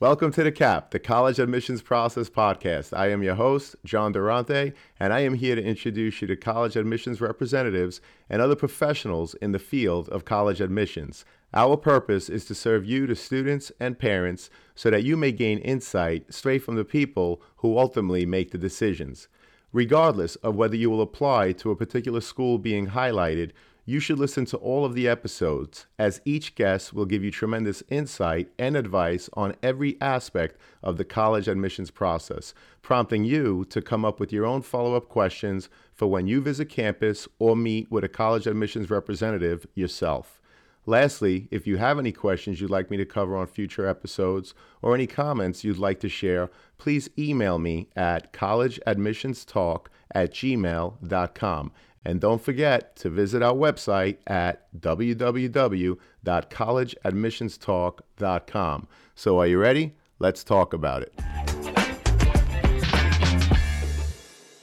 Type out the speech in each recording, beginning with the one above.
Welcome to the CAP, the College Admissions Process Podcast. I am your host, John Durante, and I am here to introduce you to college admissions representatives and other professionals in the field of college admissions. Our purpose is to serve you, the students and parents, so that you may gain insight straight from the people who ultimately make the decisions. Regardless of whether you will apply to a particular school being highlighted, you should listen to all of the episodes, as each guest will give you tremendous insight and advice on every aspect of the college admissions process, prompting you to come up with your own follow up questions for when you visit campus or meet with a college admissions representative yourself. Lastly, if you have any questions you'd like me to cover on future episodes or any comments you'd like to share, please email me at collegeadmissionstalk at gmail.com and don't forget to visit our website at www.collegeadmissionstalk.com. So, are you ready? Let's talk about it.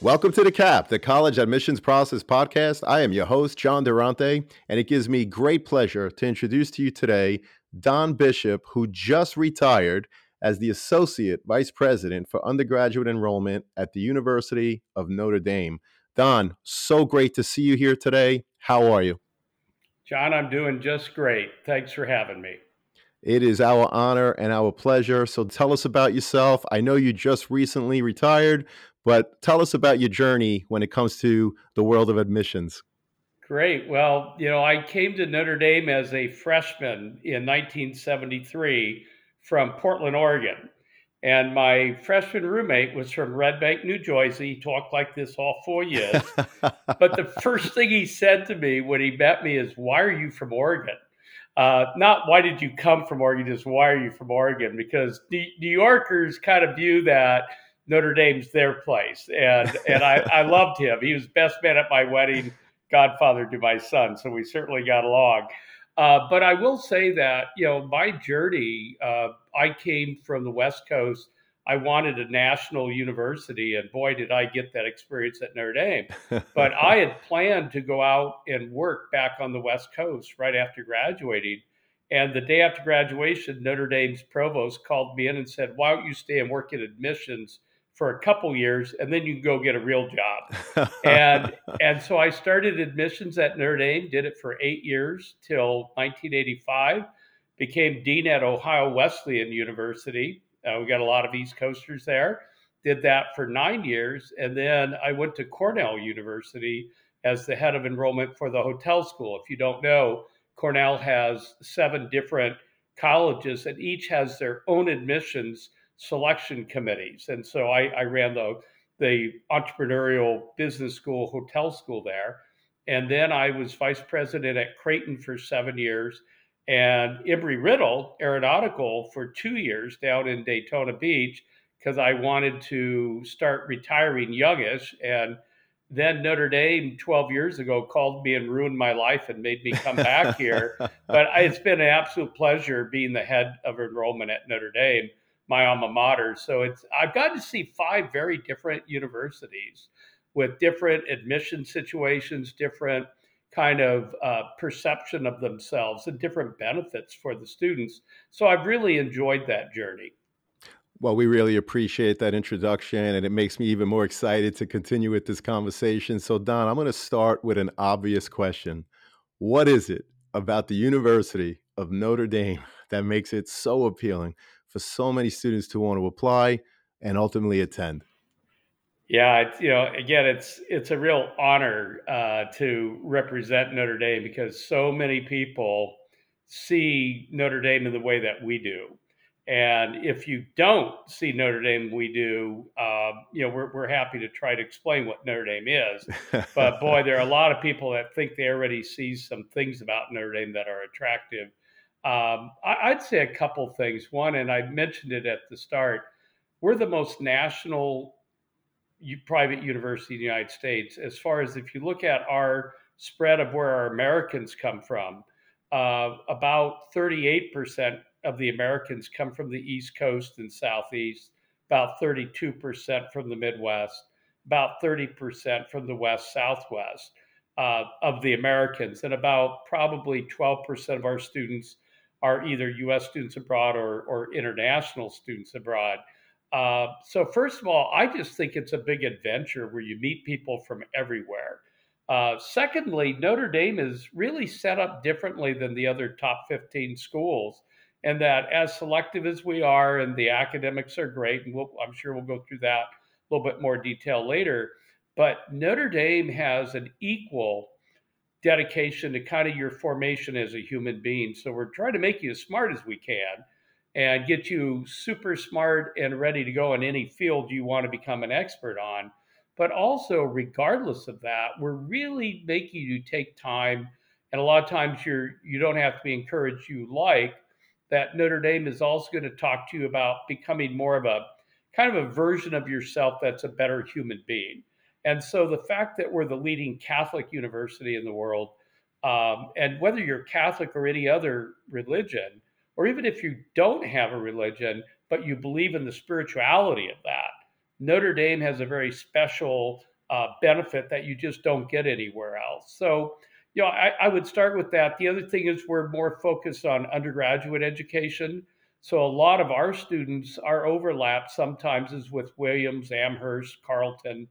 Welcome to the CAP, the College Admissions Process Podcast. I am your host, John Durante, and it gives me great pleasure to introduce to you today Don Bishop, who just retired as the Associate Vice President for Undergraduate Enrollment at the University of Notre Dame. Don, so great to see you here today. How are you? John, I'm doing just great. Thanks for having me. It is our honor and our pleasure. So tell us about yourself. I know you just recently retired, but tell us about your journey when it comes to the world of admissions. Great. Well, you know, I came to Notre Dame as a freshman in 1973 from Portland, Oregon. And my freshman roommate was from Red Bank, New Jersey. He talked like this all four years. but the first thing he said to me when he met me is, Why are you from Oregon? Uh, not why did you come from Oregon, just why are you from Oregon? Because New Yorkers kind of view that Notre Dame's their place. And, and I, I loved him. He was best man at my wedding, godfather to my son. So we certainly got along. Uh, but I will say that, you know, my journey, uh, I came from the West Coast. I wanted a national university, and boy, did I get that experience at Notre Dame. but I had planned to go out and work back on the West Coast right after graduating. And the day after graduation, Notre Dame's provost called me in and said, Why don't you stay and work in admissions for a couple years and then you can go get a real job. and and so I started admissions at Notre Dame, did it for 8 years till 1985, became dean at Ohio Wesleyan University. Uh, we got a lot of East Coasters there. Did that for 9 years and then I went to Cornell University as the head of enrollment for the hotel school. If you don't know, Cornell has seven different colleges and each has their own admissions selection committees. And so I, I ran the, the entrepreneurial business school, hotel school there. And then I was vice president at Creighton for seven years and Embry Riddle Aeronautical for two years down in Daytona Beach because I wanted to start retiring youngish. And then Notre Dame 12 years ago called me and ruined my life and made me come back here. But it's been an absolute pleasure being the head of enrollment at Notre Dame my alma mater. So it's I've gotten to see five very different universities with different admission situations, different kind of uh, perception of themselves, and different benefits for the students. So I've really enjoyed that journey. Well, we really appreciate that introduction, and it makes me even more excited to continue with this conversation. So, Don, I'm going to start with an obvious question What is it about the University of Notre Dame that makes it so appealing for so many students to want to apply and ultimately attend. Yeah, it's, you know, again, it's it's a real honor uh, to represent Notre Dame because so many people see Notre Dame in the way that we do. And if you don't see Notre Dame, we do. Uh, you know, we're we're happy to try to explain what Notre Dame is. But boy, there are a lot of people that think they already see some things about Notre Dame that are attractive um, I, would say a couple things. One, and I mentioned it at the start, we're the most national private university in the United States. As far as if you look at our spread of where our Americans come from. Uh, about 38% of the Americans come from the East Coast and Southeast, about 32% from the Midwest, about 30% from the West Southwest uh, of the Americans, and about probably 12% of our students are either US students abroad or, or international students abroad. Uh, so, first of all, I just think it's a big adventure where you meet people from everywhere. Uh, secondly, Notre Dame is really set up differently than the other top 15 schools, and that as selective as we are, and the academics are great, and we'll, I'm sure we'll go through that a little bit more detail later. But Notre Dame has an equal dedication to kind of your formation as a human being. So we're trying to make you as smart as we can and get you super smart and ready to go in any field you want to become an expert on. But also, regardless of that, we're really making you take time. And a lot of times you're you don't have to be encouraged you like that Notre Dame is also going to talk to you about becoming more of a kind of a version of yourself that's a better human being. And so the fact that we're the leading Catholic university in the world, um, and whether you're Catholic or any other religion, or even if you don't have a religion, but you believe in the spirituality of that, Notre Dame has a very special uh, benefit that you just don't get anywhere else. So, you know, I, I would start with that. The other thing is we're more focused on undergraduate education. So a lot of our students, our overlap sometimes is with Williams, Amherst, Carleton,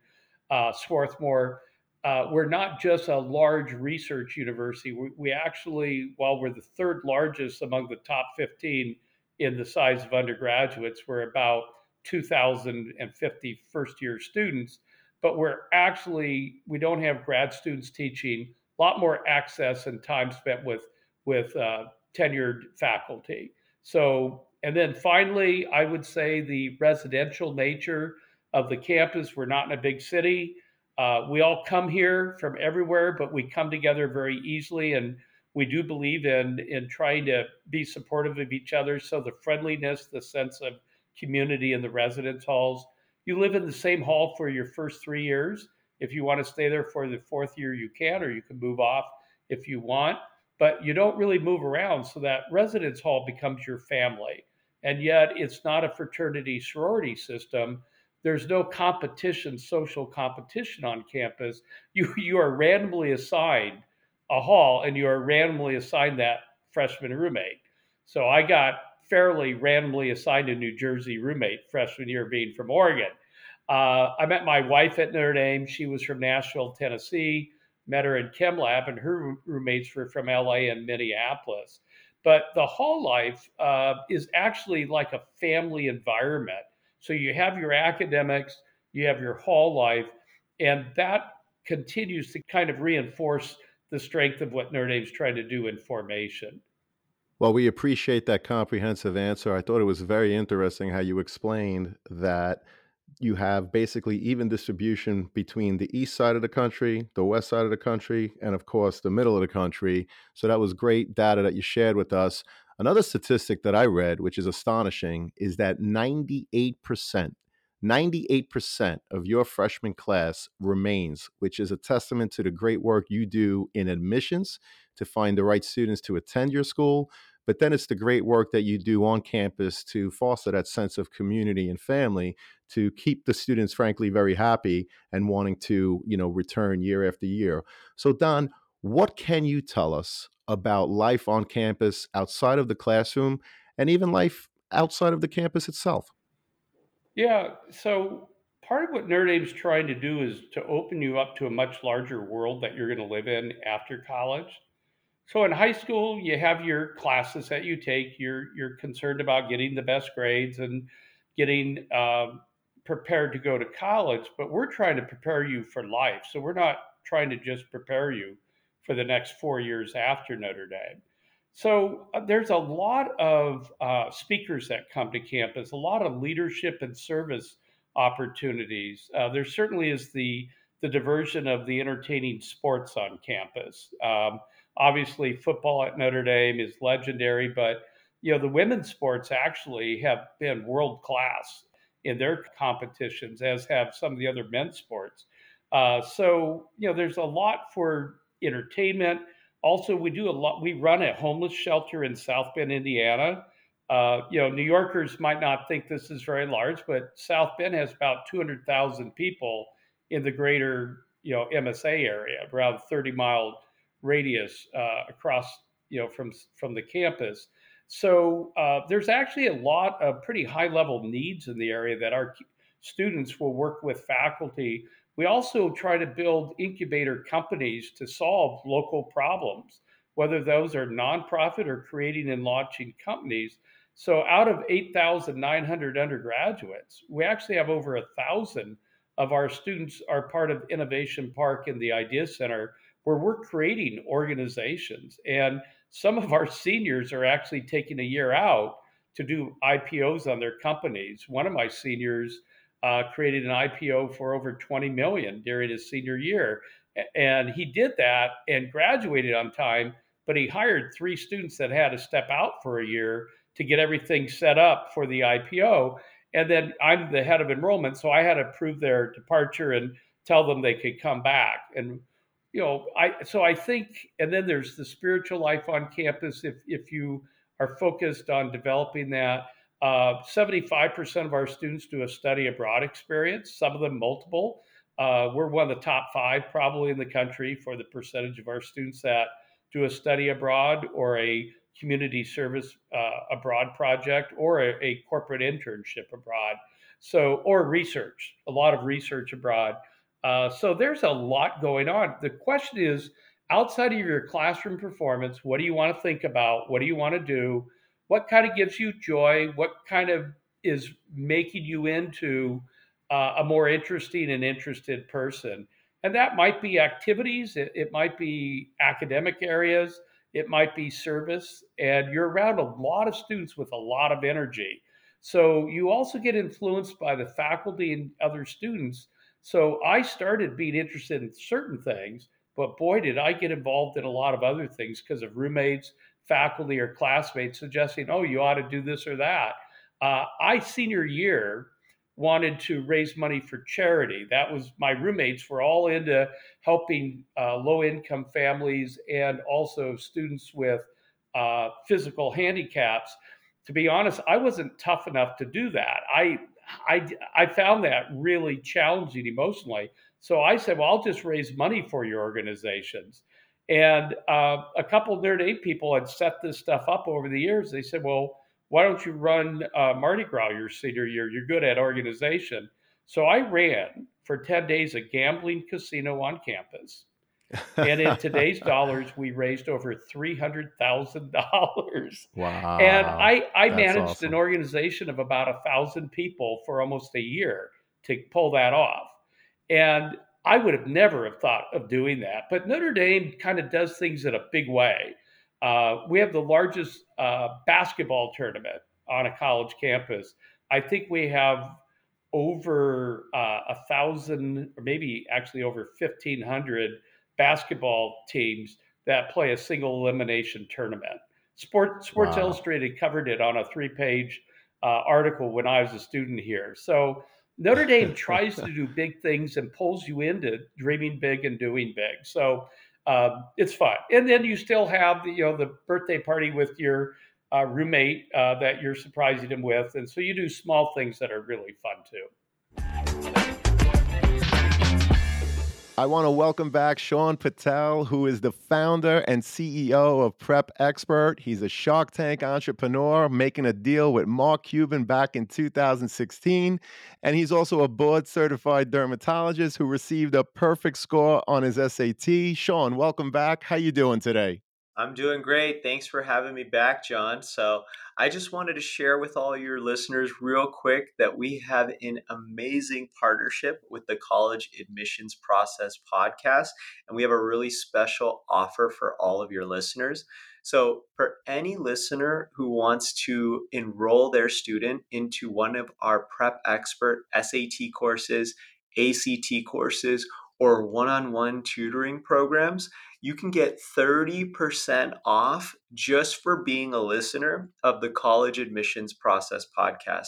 uh, Swarthmore, uh, we're not just a large research university. We, we, actually, while we're the third largest among the top 15 in the size of undergraduates, we're about 2,050 first year students, but we're actually, we don't have grad students teaching, a lot more access and time spent with, with uh, tenured faculty. So, and then finally, I would say the residential nature of the campus. We're not in a big city. Uh, we all come here from everywhere, but we come together very easily, and we do believe in in trying to be supportive of each other. So the friendliness, the sense of community in the residence halls. You live in the same hall for your first three years. If you want to stay there for the fourth year, you can, or you can move off if you want. But you don't really move around, so that residence hall becomes your family. And yet, it's not a fraternity sorority system there's no competition, social competition on campus. You you are randomly assigned a hall, and you are randomly assigned that freshman roommate. So I got fairly randomly assigned a New Jersey roommate freshman year, being from Oregon. Uh, I met my wife at Notre Dame. She was from Nashville, Tennessee. Met her in Chem Lab, and her roommates were from LA and Minneapolis. But the hall life uh, is actually like a family environment so you have your academics, you have your hall life, and that continues to kind of reinforce the strength of what Notre Dame's trying to do in formation. Well, we appreciate that comprehensive answer. I thought it was very interesting how you explained that you have basically even distribution between the east side of the country, the west side of the country, and of course the middle of the country. So that was great data that you shared with us. Another statistic that I read, which is astonishing, is that 98%, 98% of your freshman class remains, which is a testament to the great work you do in admissions to find the right students to attend your school. But then it's the great work that you do on campus to foster that sense of community and family to keep the students, frankly, very happy and wanting to, you know, return year after year. So, Don, what can you tell us about life on campus outside of the classroom and even life outside of the campus itself? Yeah. So part of what Notre Dame's trying to do is to open you up to a much larger world that you're going to live in after college. So in high school, you have your classes that you take. You're you're concerned about getting the best grades and getting um, prepared to go to college. But we're trying to prepare you for life. So we're not trying to just prepare you for the next four years after Notre Dame. So uh, there's a lot of uh, speakers that come to campus, a lot of leadership and service opportunities. Uh, there certainly is the the diversion of the entertaining sports on campus. Um, obviously, football at Notre Dame is legendary, but you know the women's sports actually have been world class in their competitions, as have some of the other men's sports. Uh, so you know there's a lot for entertainment. Also, we do a lot. We run a homeless shelter in South Bend, Indiana. Uh, you know, New Yorkers might not think this is very large, but South Bend has about 200,000 people in the greater, you know, MSA area, around 30 mile radius uh, across, you know, from from the campus. So uh, there's actually a lot of pretty high level needs in the area that our students will work with faculty. We also try to build incubator companies to solve local problems, whether those are nonprofit or creating and launching companies so out of 8,900 undergraduates, we actually have over a thousand of our students are part of Innovation Park and the Idea Center, where we're creating organizations. And some of our seniors are actually taking a year out to do IPOs on their companies. One of my seniors uh, created an IPO for over 20 million during his senior year. And he did that and graduated on time, but he hired three students that had to step out for a year to get everything set up for the IPO. And then I'm the head of enrollment, so I had to approve their departure and tell them they could come back. And you know, I so I think, and then there's the spiritual life on campus. If if you are focused on developing that, uh, 75% of our students do a study abroad experience. Some of them multiple. Uh, we're one of the top five probably in the country for the percentage of our students that do a study abroad or a community service uh, abroad project or a, a, corporate internship abroad. So, or research, a lot of research abroad. Uh, so, there's a lot going on. The question is outside of your classroom performance, what do you want to think about? What do you want to do? What kind of gives you joy? What kind of is making you into uh, a more interesting and interested person? And that might be activities, it, it might be academic areas it might be service, and you're around a lot of students with a lot of energy. So you also get influenced by the faculty and other students. So I started being interested in certain things, but boy, did I get involved in a lot of other things because of roommates, faculty, or classmates suggesting, oh, you ought to do this or that. Uh, I, senior year, wanted to raise money for charity. That was my roommates were all into helping uh, low income families and also students with uh, physical handicaps. To be honest, I wasn't tough enough to do that. I, I, I found that really challenging emotionally. So I said, well, I'll just raise money for your organizations. And uh, a couple Notre Dame people had set this stuff up over the years. They said, well, why don't you run uh, Mardi Gras your senior year? You're good at organization. So I ran for 10 days a gambling casino on campus. and in today's dollars, we raised over $300,000. Wow. And I, I managed awesome. an organization of about a thousand people for almost a year to pull that off. And I would have never have thought of doing that. But Notre Dame kind of does things in a big way. Uh, we have the largest uh, basketball tournament on a college campus. I think we have over uh, a thousand, or maybe actually over 1,500 basketball teams that play a single elimination tournament. Sport, Sports wow. Illustrated covered it on a three page uh, article when I was a student here. So Notre Dame tries to do big things and pulls you into dreaming big and doing big. So um, it's fun. And then you still have the, you know the birthday party with your uh, roommate uh, that you're surprising him with, and so you do small things that are really fun too. I want to welcome back Sean Patel, who is the founder and CEO of Prep Expert. He's a Shark Tank entrepreneur making a deal with Mark Cuban back in 2016. And he's also a board certified dermatologist who received a perfect score on his SAT. Sean, welcome back. How you doing today? I'm doing great. Thanks for having me back, John. So, I just wanted to share with all your listeners, real quick, that we have an amazing partnership with the College Admissions Process podcast, and we have a really special offer for all of your listeners. So, for any listener who wants to enroll their student into one of our Prep Expert SAT courses, ACT courses, or one on one tutoring programs, you can get 30% off just for being a listener of the College Admissions Process podcast.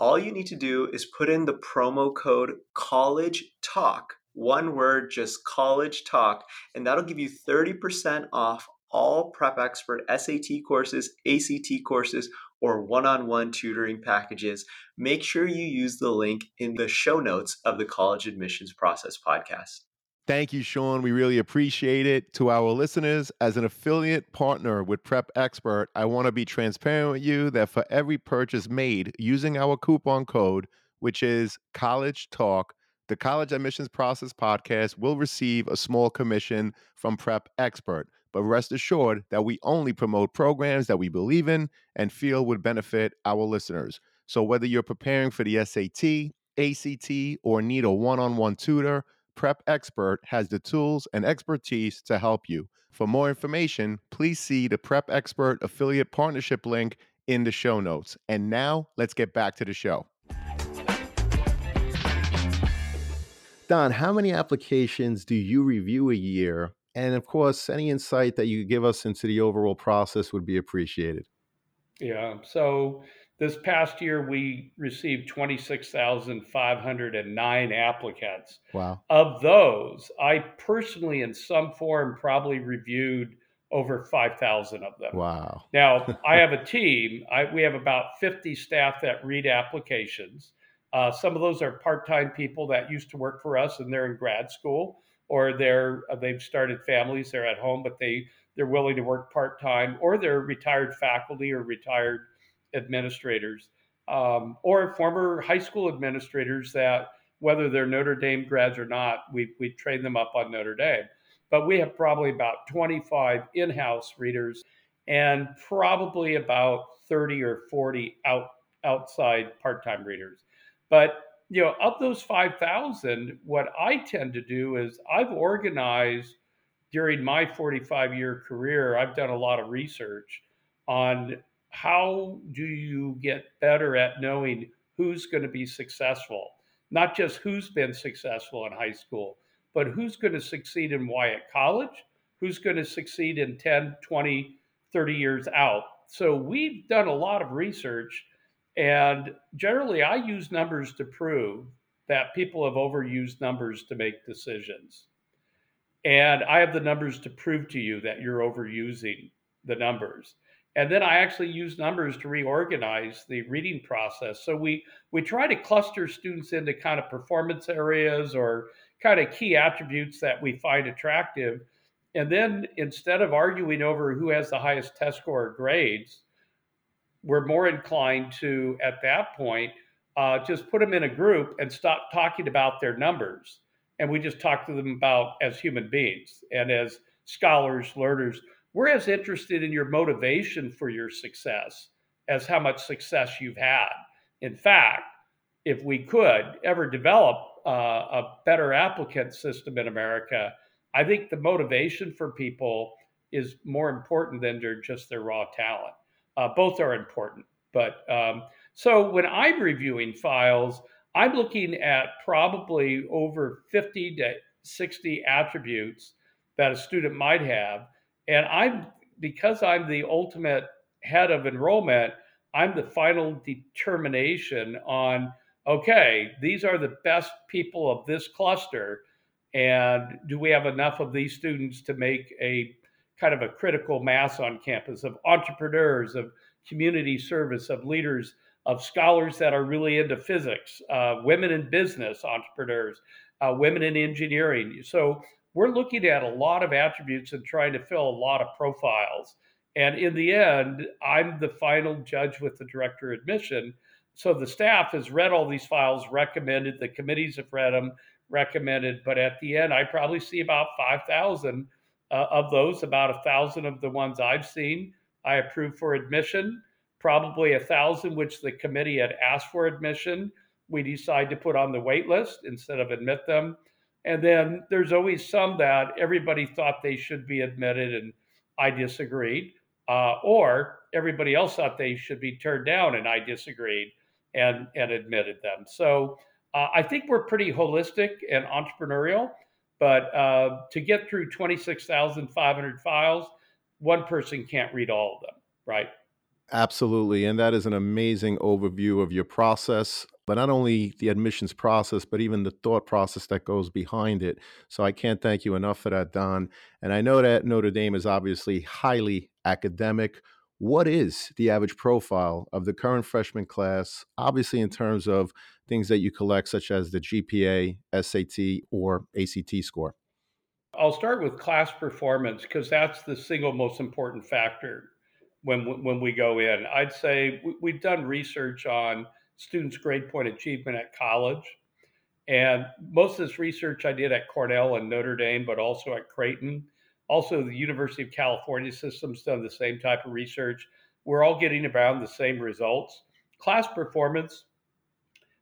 All you need to do is put in the promo code College Talk one word, just college talk, and that'll give you 30% off all Prep Expert SAT courses, ACT courses, or one on one tutoring packages. Make sure you use the link in the show notes of the College Admissions Process podcast. Thank you, Sean. We really appreciate it. To our listeners, as an affiliate partner with Prep Expert, I want to be transparent with you that for every purchase made using our coupon code, which is College Talk, the College Admissions Process Podcast will receive a small commission from Prep Expert. But rest assured that we only promote programs that we believe in and feel would benefit our listeners. So whether you're preparing for the SAT, ACT, or need a one on one tutor, Prep Expert has the tools and expertise to help you. For more information, please see the Prep Expert affiliate partnership link in the show notes. And now let's get back to the show. Don, how many applications do you review a year? And of course, any insight that you give us into the overall process would be appreciated. Yeah. So this past year, we received 26,509 applicants. Wow. Of those, I personally, in some form, probably reviewed over 5,000 of them. Wow. Now, I have a team. I, we have about 50 staff that read applications. Uh, some of those are part-time people that used to work for us and they're in grad school or they're uh, they've started families. They're at home, but they they're willing to work part-time, or they're retired faculty or retired administrators um, or former high school administrators that whether they're Notre Dame grads or not, we we train them up on Notre Dame. But we have probably about 25 in-house readers and probably about 30 or 40 out outside part-time readers. But you know, of those 5,000, what I tend to do is I've organized during my 45 year career, I've done a lot of research on how do you get better at knowing who's going to be successful? Not just who's been successful in high school, but who's going to succeed in Wyatt College, who's going to succeed in 10, 20, 30 years out. So we've done a lot of research, and generally I use numbers to prove that people have overused numbers to make decisions. And I have the numbers to prove to you that you're overusing the numbers and then I actually use numbers to reorganize the reading process. So we we try to cluster students into kind of performance areas or kind of key attributes that we find attractive. And then instead of arguing over who has the highest test score or grades, we're more inclined to at that point uh, just put them in a group and stop talking about their numbers. And we just talk to them about as human beings and as scholars, learners we're as interested in your motivation for your success as how much success you've had. In fact, if we could ever develop uh, a better applicant system in America, I think the motivation for people is more important than their, just their raw talent. Uh, both are important, but um, so when I'm reviewing files, I'm looking at probably over 50 to 60 attributes that a student might have and I'm because I'm the ultimate head of enrollment, I'm the final determination on okay, these are the best people of this cluster. And do we have enough of these students to make a kind of a critical mass on campus of entrepreneurs, of community service, of leaders, of scholars that are really into physics, uh, women in business entrepreneurs, uh, women in engineering. So we're looking at a lot of attributes and trying to fill a lot of profiles. And in the end, I'm the final judge with the director admission. So the staff has read all these files, recommended, the committees have read them, recommended. But at the end, I probably see about 5,000 uh, of those, about a 1,000 of the ones I've seen. I approve for admission, probably a 1,000 which the committee had asked for admission. We decide to put on the wait list instead of admit them. And then there's always some that everybody thought they should be admitted, and I disagreed. Uh, or everybody else thought they should be turned down, and I disagreed and, and admitted them. So uh, I think we're pretty holistic and entrepreneurial. But uh, to get through 26,500 files, one person can't read all of them, right? Absolutely. And that is an amazing overview of your process, but not only the admissions process, but even the thought process that goes behind it. So I can't thank you enough for that, Don. And I know that Notre Dame is obviously highly academic. What is the average profile of the current freshman class, obviously, in terms of things that you collect, such as the GPA, SAT, or ACT score? I'll start with class performance because that's the single most important factor when when we go in. I'd say we've done research on students' grade point achievement at college, and most of this research I did at Cornell and Notre Dame, but also at Creighton. Also, the University of California system's done the same type of research. We're all getting around the same results. Class performance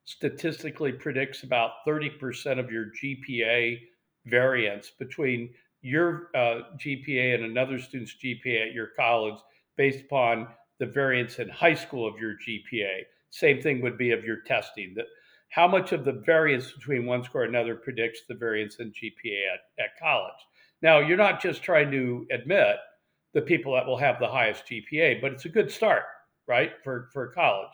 statistically predicts about 30% of your GPA variance between your uh, GPA and another student's GPA at your college based upon the variance in high school of your GPA. Same thing would be of your testing. That how much of the variance between one score and another predicts the variance in GPA at, at college. Now, you're not just trying to admit the people that will have the highest GPA, but it's a good start, right, for, for college.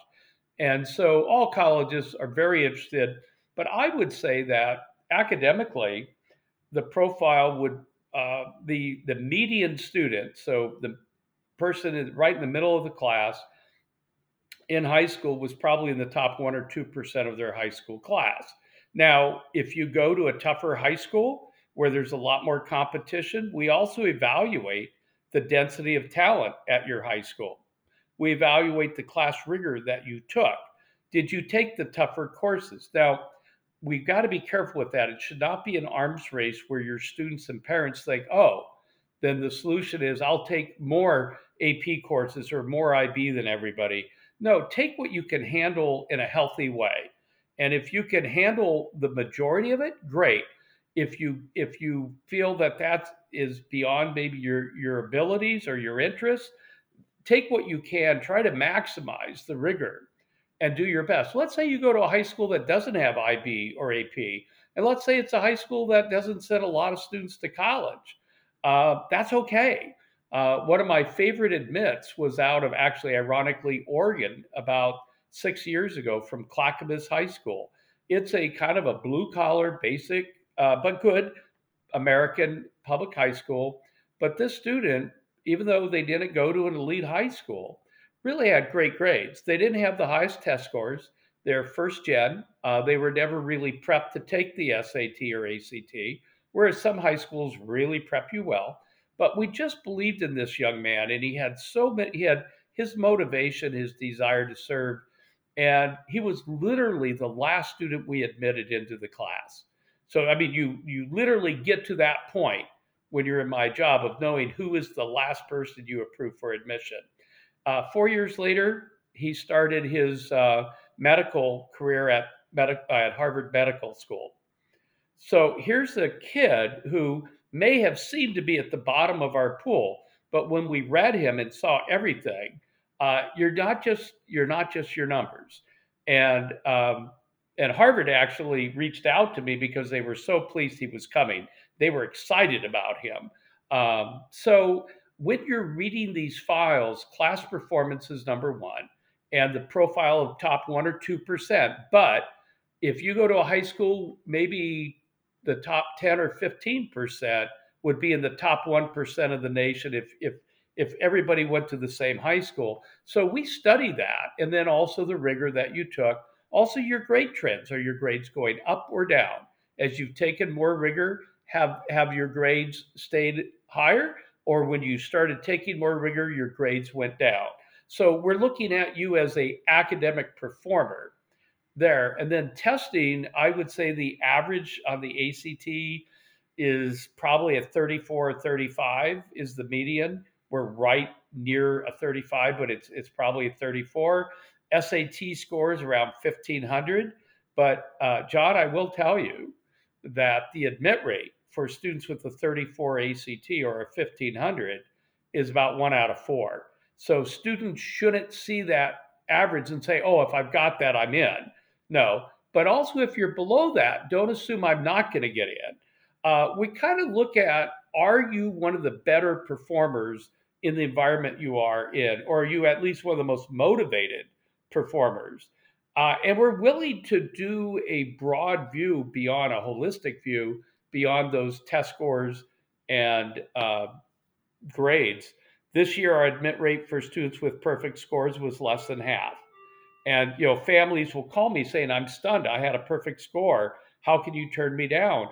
And so all colleges are very interested, but I would say that academically, the profile would uh, the the median student, so the person right in the middle of the class in high school was probably in the top one or two percent of their high school class. Now, if you go to a tougher high school where there's a lot more competition, we also evaluate the density of talent at your high school. We evaluate the class rigor that you took. Did you take the tougher courses? Now, we've got to be careful with that. It should not be an arms race where your students and parents think, oh, then the solution is I'll take more AP courses or more IB than everybody. No, take what you can handle in a healthy way. And if you can handle the majority of it, great. If you if you feel that that is beyond maybe your your abilities or your interests, take what you can, try to maximize the rigor and do your best. Let's say you go to a high school that doesn't have IB or AP, and let's say it's a high school that doesn't send a lot of students to college. Uh, that's okay. Uh, one of my favorite admits was out of actually, ironically, Oregon about six years ago from Clackamas High School. It's a kind of a blue collar, basic, uh, but good American public high school. But this student, even though they didn't go to an elite high school, really had great grades. They didn't have the highest test scores. They're first gen. Uh, they were never really prepped to take the SAT or ACT, whereas some high schools really prep you well. But we just believed in this young man, and he had so many. He had his motivation, his desire to serve, and he was literally the last student we admitted into the class. So I mean, you you literally get to that point when you're in my job of knowing who is the last person you approve for admission. Uh, four years later, he started his uh, medical career at, med- at Harvard Medical School. So here's a kid who may have seemed to be at the bottom of our pool, but when we read him and saw everything, uh, you're not just you're not just your numbers. And um, and Harvard actually reached out to me because they were so pleased he was coming. They were excited about him. Um, so when you're reading these files, class performance is number one, and the profile of top one or two percent. But if you go to a high school, maybe the top 10 or 15 percent would be in the top one percent of the nation if if if everybody went to the same high school. So we study that, and then also the rigor that you took. Also, your grade trends. Are your grades going up or down? As you've taken more rigor, have have your grades stayed higher? or when you started taking more rigor, your grades went down. So we're looking at you as a academic performer there. And then testing, I would say the average on the ACT is probably a 34 or 35 is the median. We're right near a 35, but it's it's probably a 34. SAT scores around 1500. But uh, John, I will tell you that the admit rate for students with a 34 ACT or a 1500 is about one out of four. So students shouldn't see that average and say, oh, if I've got that, I'm in. No. But also, if you're below that, don't assume I'm not going to get in. Uh, we kind of look at are you one of the better performers in the environment you are in, or are you at least one of the most motivated performers? Uh, and we're willing to do a broad view beyond a holistic view, beyond those test scores and uh, grades. This year, our admit rate for students with perfect scores was less than half. And you know, families will call me saying, "I'm stunned. I had a perfect score. How can you turn me down?"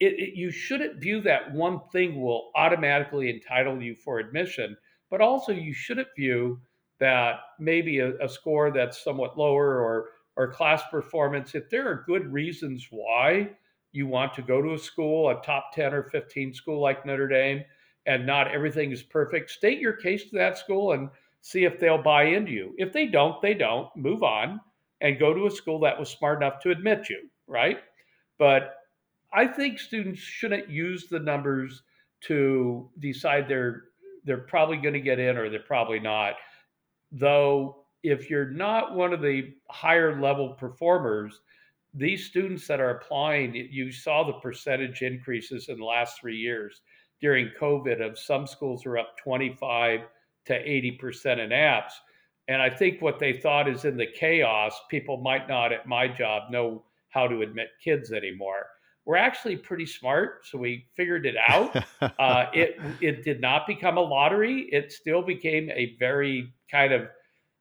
It, it, you shouldn't view that one thing will automatically entitle you for admission, but also you shouldn't view that maybe a, a score that's somewhat lower or or class performance. If there are good reasons why you want to go to a school, a top 10 or 15 school like Notre Dame, and not everything is perfect, state your case to that school and see if they'll buy into you. If they don't, they don't. Move on and go to a school that was smart enough to admit you, right? But I think students shouldn't use the numbers to decide they're they're probably going to get in or they're probably not. Though if you're not one of the higher level performers, these students that are applying, you saw the percentage increases in the last three years during COVID of some schools are up 25 to 80% in apps. And I think what they thought is in the chaos, people might not at my job know how to admit kids anymore. We're actually pretty smart, so we figured it out. uh, it it did not become a lottery. It still became a very kind of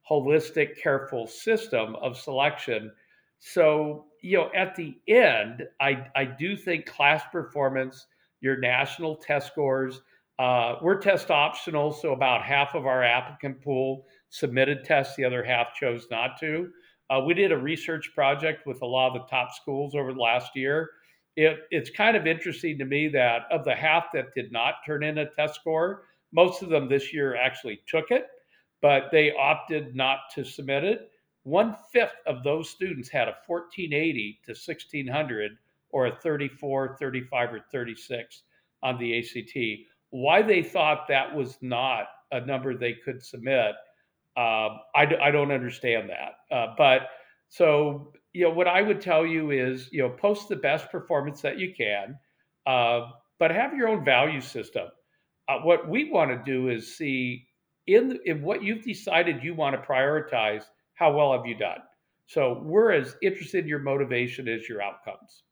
holistic, careful system of selection. So you know, at the end, I I do think class performance, your national test scores, uh, we're test optional, so about half of our applicant pool submitted tests, the other half chose not to. Uh, we did a research project with a lot of the top schools over the last year. It, it's kind of interesting to me that of the half that did not turn in a test score, most of them this year actually took it, but they opted not to submit it. One fifth of those students had a 1480 to 1600 or a 34, 35, or 36 on the ACT why they thought that was not a number they could submit, uh, I, I, don't understand that. Uh, but so, you know, what I would tell you is, you know, post the best performance that you can, uh, but have your own value system. Uh, what we want to do is see in, in what you've decided you want to prioritize, how well have you done? So we're as interested in your motivation as your outcomes.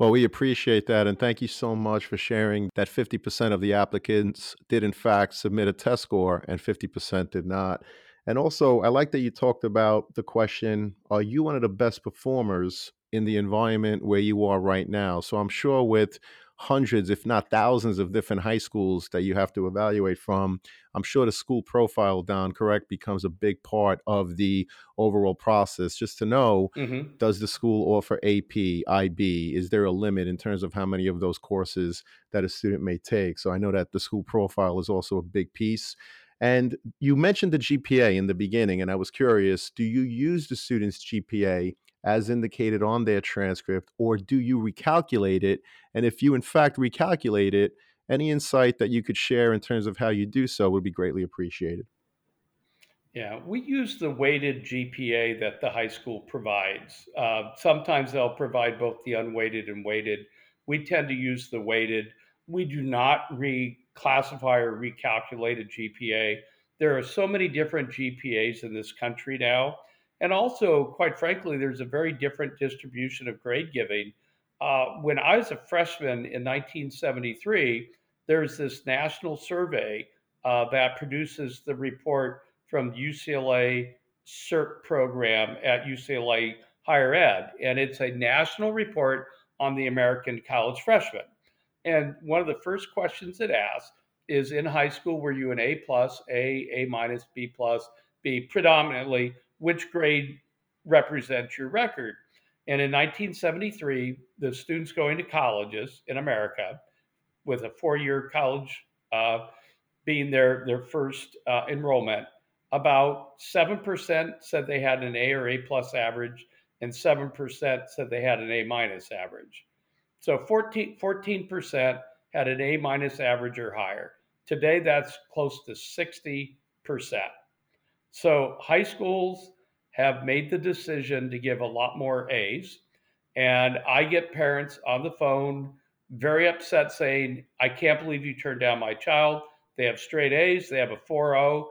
Well, we appreciate that. And thank you so much for sharing that 50% of the applicants did, in fact, submit a test score and 50% did not. And also, I like that you talked about the question Are you one of the best performers in the environment where you are right now? So I'm sure with hundreds, if not thousands, of different high schools that you have to evaluate from. I'm sure the school profile Don correct becomes a big part of the overall process. Just to know, mm-hmm. does the school offer AP, IB? Is there a limit in terms of how many of those courses that a student may take? So I know that the school profile is also a big piece. And you mentioned the GPA in the beginning, and I was curious do you use the student's GPA as indicated on their transcript, or do you recalculate it? And if you, in fact, recalculate it, any insight that you could share in terms of how you do so would be greatly appreciated. Yeah, we use the weighted GPA that the high school provides. Uh, sometimes they'll provide both the unweighted and weighted. We tend to use the weighted. We do not reclassify or recalculate a GPA. There are so many different GPAs in this country now and also, quite frankly, there's a very different distribution of grade giving. Uh, when I was a freshman in 1973, there's this national survey uh, that produces the report from UCLA CIRP program at UCLA Higher Ed. And it's a national report on the American college freshman. And one of the first questions it asks is in high school, were you an A plus, A, A minus, B plus, B? Predominantly, which grade represents your record. And in 1973, the students going to colleges in America, with a four-year college uh, being their their first uh, enrollment, about seven percent said they had an A or A plus average, and seven percent said they had an A minus average. So 14 percent had an A minus average or higher. Today, that's close to 60 percent. So high schools have made the decision to give a lot more A's. And I get parents on the phone very upset saying, I can't believe you turned down my child. they have straight A's, they have a 4.0,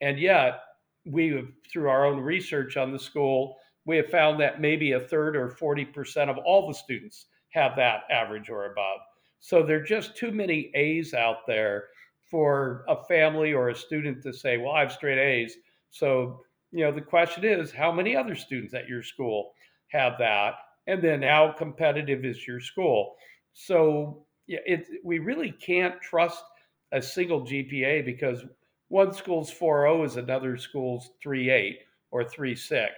and yet we, have, through our own research on the school, we have found that maybe a third or 40% of all the students have that average or above. So there are just too many A's out there for a family or a student to say, well, I have straight A's. So, you know, the question is, how many other students at your school have that? And then how competitive is your school? So, yeah, it, we really can't trust a single GPA because one school's 4.0 is another school's 3.8 or 3.6.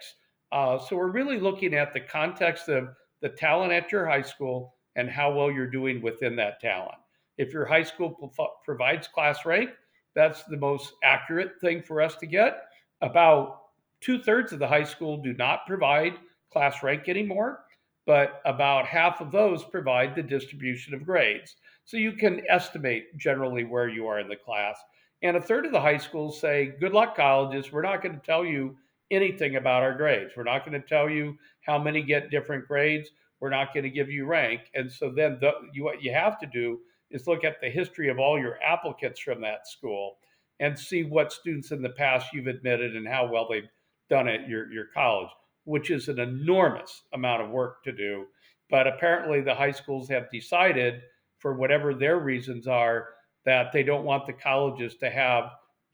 Uh, so we're really looking at the context of the talent at your high school and how well you're doing within that talent. If your high school provides class rank, that's the most accurate thing for us to get. About two thirds of the high school do not provide class rank anymore, but about half of those provide the distribution of grades. So you can estimate generally where you are in the class. And a third of the high schools say, Good luck, colleges. We're not going to tell you anything about our grades. We're not going to tell you how many get different grades. We're not going to give you rank. And so then the, you, what you have to do is look at the history of all your applicants from that school and see what students in the past you've admitted and how well they've done at your, your college, which is an enormous amount of work to do. But apparently, the high schools have decided, for whatever their reasons are, that they don't want the colleges to have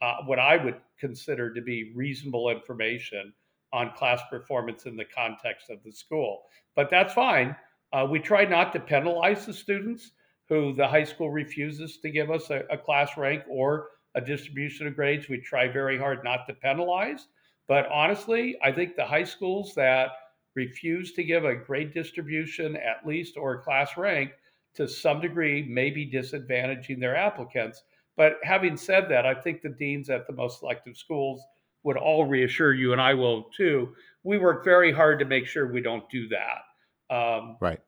uh, what I would consider to be reasonable information on class performance in the context of the school. But that's fine. Uh, we try not to penalize the students who the high school refuses to give us a, a class rank or a distribution of grades. We try very hard not to penalize. But honestly, I think the high schools that refuse to give a grade distribution, at least, or a class rank, to some degree, may be disadvantaging their applicants. But having said that, I think the deans at the most selective schools would all reassure you, and I will too. We work very hard to make sure we don't do that. Um, right.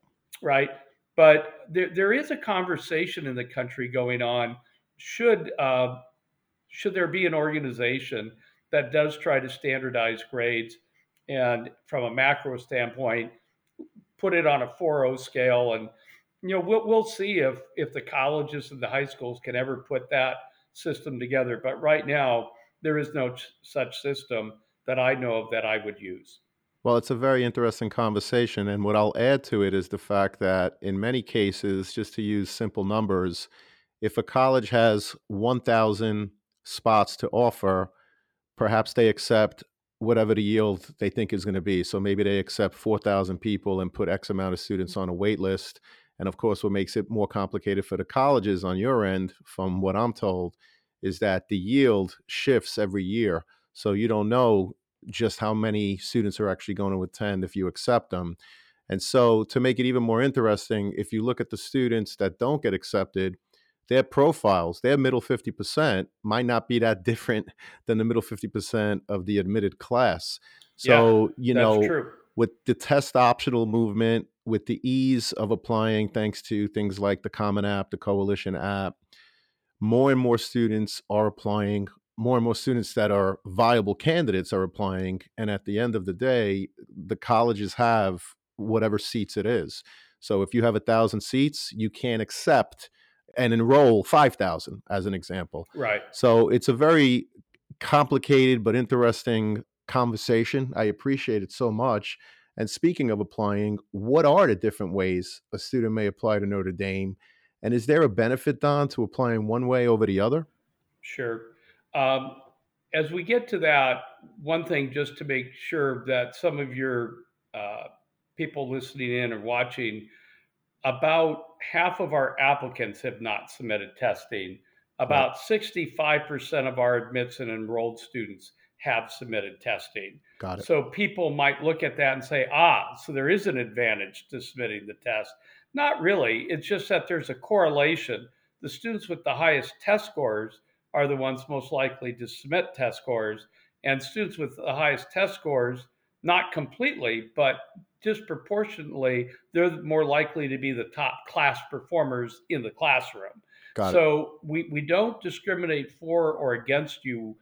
Right. But there, there is a conversation in the country going on. Should uh, should there be an organization that does try to standardize grades and, from a macro standpoint, put it on a 4.0 scale and you know we'll, we'll see if if the colleges and the high schools can ever put that system together. But right now there is no such system that i know of that i would use. Well it's a very interesting conversation and what i'll add to it is the fact that in many cases just to use simple numbers if a college has 1000 spots to offer perhaps they accept whatever the yield they think is going to be so maybe they accept 4000 people and put x amount of students mm. on a wait list and of course, what makes it more complicated for the colleges on your end, from what I'm told, is that the yield shifts every year. So you don't know just how many students are actually going to attend if you accept them. And so, to make it even more interesting, if you look at the students that don't get accepted, their profiles, their middle 50% might not be that different than the middle 50% of the admitted class. So, yeah, you know, true. with the test optional movement, with the ease of applying, thanks to things like the Common App, the Coalition app, more and more students are applying. More and more students that are viable candidates are applying. And at the end of the day, the colleges have whatever seats it is. So if you have a thousand seats, you can't accept and enroll 5,000 as an example. Right. So it's a very complicated but interesting conversation. I appreciate it so much. And speaking of applying, what are the different ways a student may apply to Notre Dame? And is there a benefit, Don, to applying one way over the other? Sure. Um, as we get to that, one thing just to make sure that some of your uh, people listening in or watching, about half of our applicants have not submitted testing. About right. 65% of our admits and enrolled students have submitted testing. Got it. So people might look at that and say, ah, so there is an advantage to submitting the test. Not really. It's just that there's a correlation. The students with the highest test scores are the ones most likely to submit test scores, and students with the highest test scores, not completely, but disproportionately, they're more likely to be the top class performers in the classroom. Got so it. we, we don't discriminate for or against you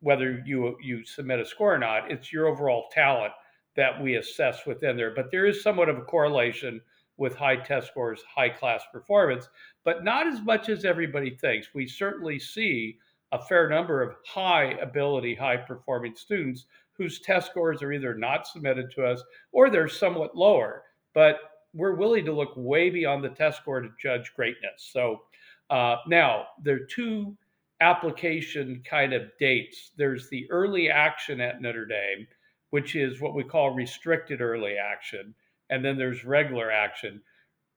whether you you submit a score or not. It's your overall talent that we assess within there. But there is somewhat of a correlation with high test scores, high class performance, but not as much as everybody thinks. We certainly see a fair number of high ability, high performing students whose test scores are either not submitted to us or they're somewhat lower. But we're willing to look way beyond the test score to judge greatness. So uh, now there are two application kind of dates. There's the early action at Notre Dame, which is what we call restricted early action, and then there's regular action.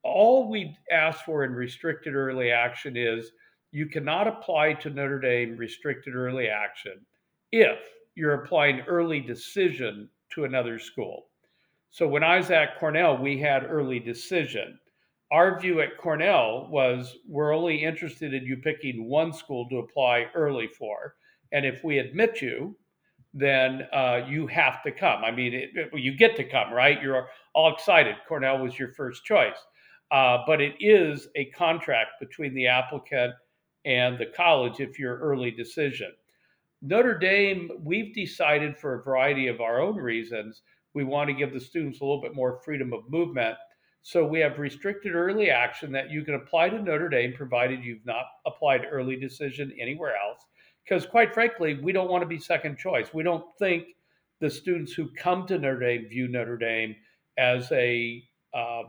All we ask for in restricted early action is you cannot apply to Notre Dame restricted early action if you're applying early decision to another school. So when I was at Cornell, we had early decision. Our view at Cornell was we're only interested in you picking one school to apply early for. And if we admit you, then uh, you have to come. I mean, it, it, you get to come, right? You're all excited. Cornell was your first choice. Uh, but it is a contract between the applicant and the college if you're early decision. Notre Dame, we've decided for a variety of our own reasons, we want to give the students a little bit more freedom of movement. So we have restricted early action that you can apply to Notre Dame provided you've not applied early decision anywhere else. Because quite frankly, we don't want to be second choice. We don't think the students who come to Notre Dame view Notre Dame as a uh,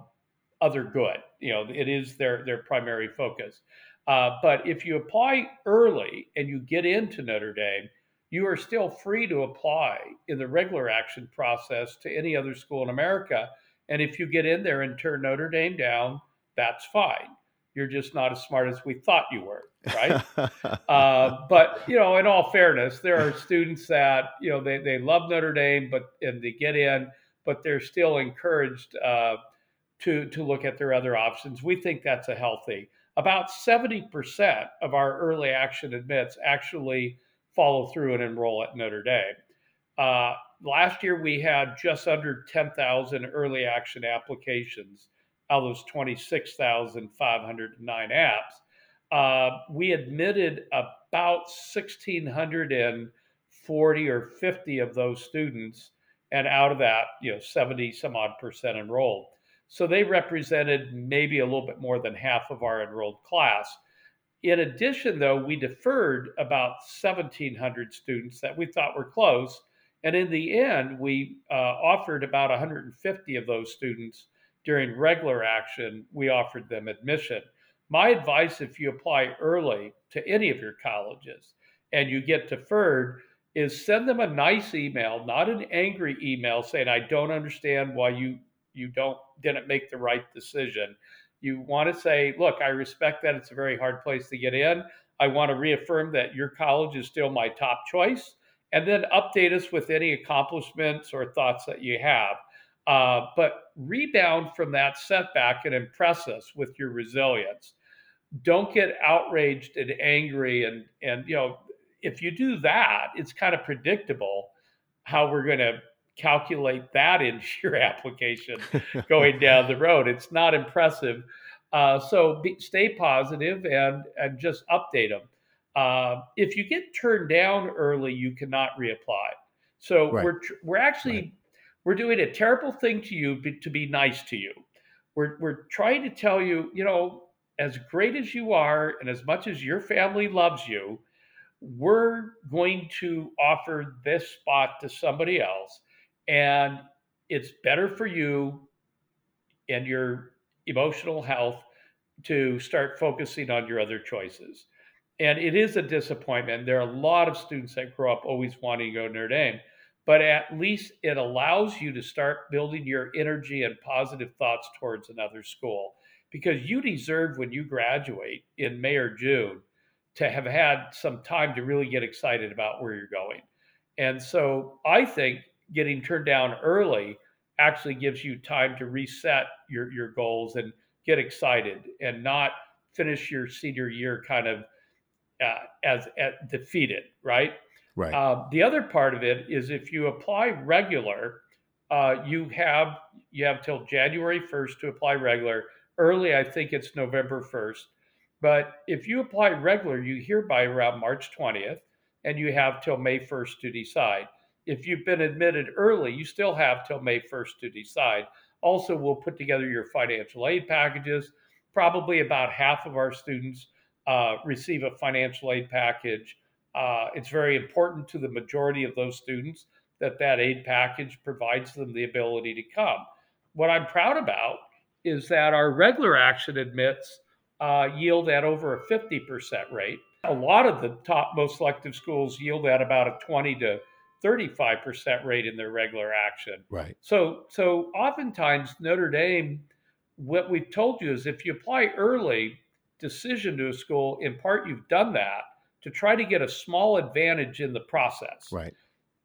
other good. You know, it is their their primary focus. Uh, but if you apply early and you get into Notre Dame, you are still free to apply in the regular action process to any other school in America. And if you get in there and turn Notre Dame down, that's fine. You're just not as smart as we thought you were, right? uh, but you know, in all fairness, there are students that you know they, they love Notre Dame, but and they get in, but they're still encouraged uh, to to look at their other options. We think that's a healthy about 70% of our early action admits actually follow through and enroll at Notre Dame. Uh, last year, we had just under 10,000 early action applications out of those 26,509 apps. Uh, we admitted about 1,640 or 50 of those students, and out of that, you know, 70 some odd percent enrolled. So they represented maybe a little bit more than half of our enrolled class. In addition, though, we deferred about 1,700 students that we thought were close. And in the end, we uh, offered about 150 of those students during regular action, we offered them admission. My advice if you apply early to any of your colleges and you get deferred, is send them a nice email, not an angry email saying, I don't understand why you you don't didn't make the right decision. You want to say, look, I respect that it's a very hard place to get in. I want to reaffirm that your college is still my top choice, and then update us with any accomplishments or thoughts that you have. Uh, but rebound from that setback and impress us with your resilience. Don't get outraged and angry, and and you know if you do that, it's kind of predictable how we're going to calculate that into your application going down the road. It's not impressive. Uh, so be, stay positive and and just update them. Uh, if you get turned down early, you cannot reapply. So right. we're we're actually right. we're doing a terrible thing to you to be nice to you. We're we're trying to tell you, you know, as great as you are and as much as your family loves you, we're going to offer this spot to somebody else and it's better for you and your emotional health to start focusing on your other choices. And it is a disappointment. There are a lot of students that grow up always wanting to go to Notre Dame, but at least it allows you to start building your energy and positive thoughts towards another school because you deserve when you graduate in May or June to have had some time to really get excited about where you're going. And so I think getting turned down early actually gives you time to reset your your goals and get excited and not finish your senior year kind of uh, as, as defeated, right? Right. Uh, the other part of it is if you apply regular, uh, you have you have till January first to apply regular. Early, I think it's November first. But if you apply regular, you hear by around March twentieth, and you have till May first to decide if you've been admitted early, you still have till May 1st to decide. Also, we'll put together your financial aid packages. Probably about half of our students uh, receive a financial aid package. Uh, it's very important to the majority of those students that that aid package provides them the ability to come. What I'm proud about is that our regular action admits uh, yield at over a 50% rate. A lot of the top most selective schools yield at about a 20 to 35% rate in their regular action. Right. So so oftentimes Notre Dame what we've told you is if you apply early decision to a school, in part you've done that to try to get a small advantage in the process. Right.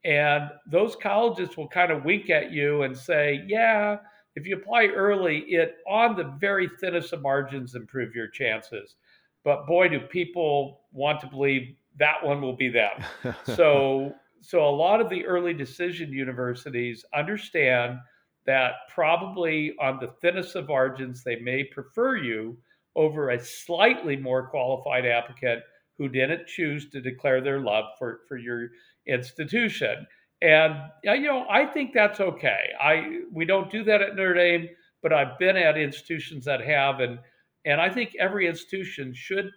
And those colleges will kind of wink at you and say, yeah, if you apply early, it on the very thinnest of margins improve your chances. But boy, do people want to believe that one will be them. so so a lot of the early decision universities understand that probably on the thinnest of margins, they may prefer you over a slightly more qualified applicant who didn't choose to declare their love for, for your institution. And uh, you know, I think that's okay. I we don't do that at Notre Dame, but I've been at institutions that have, and and I think every institution should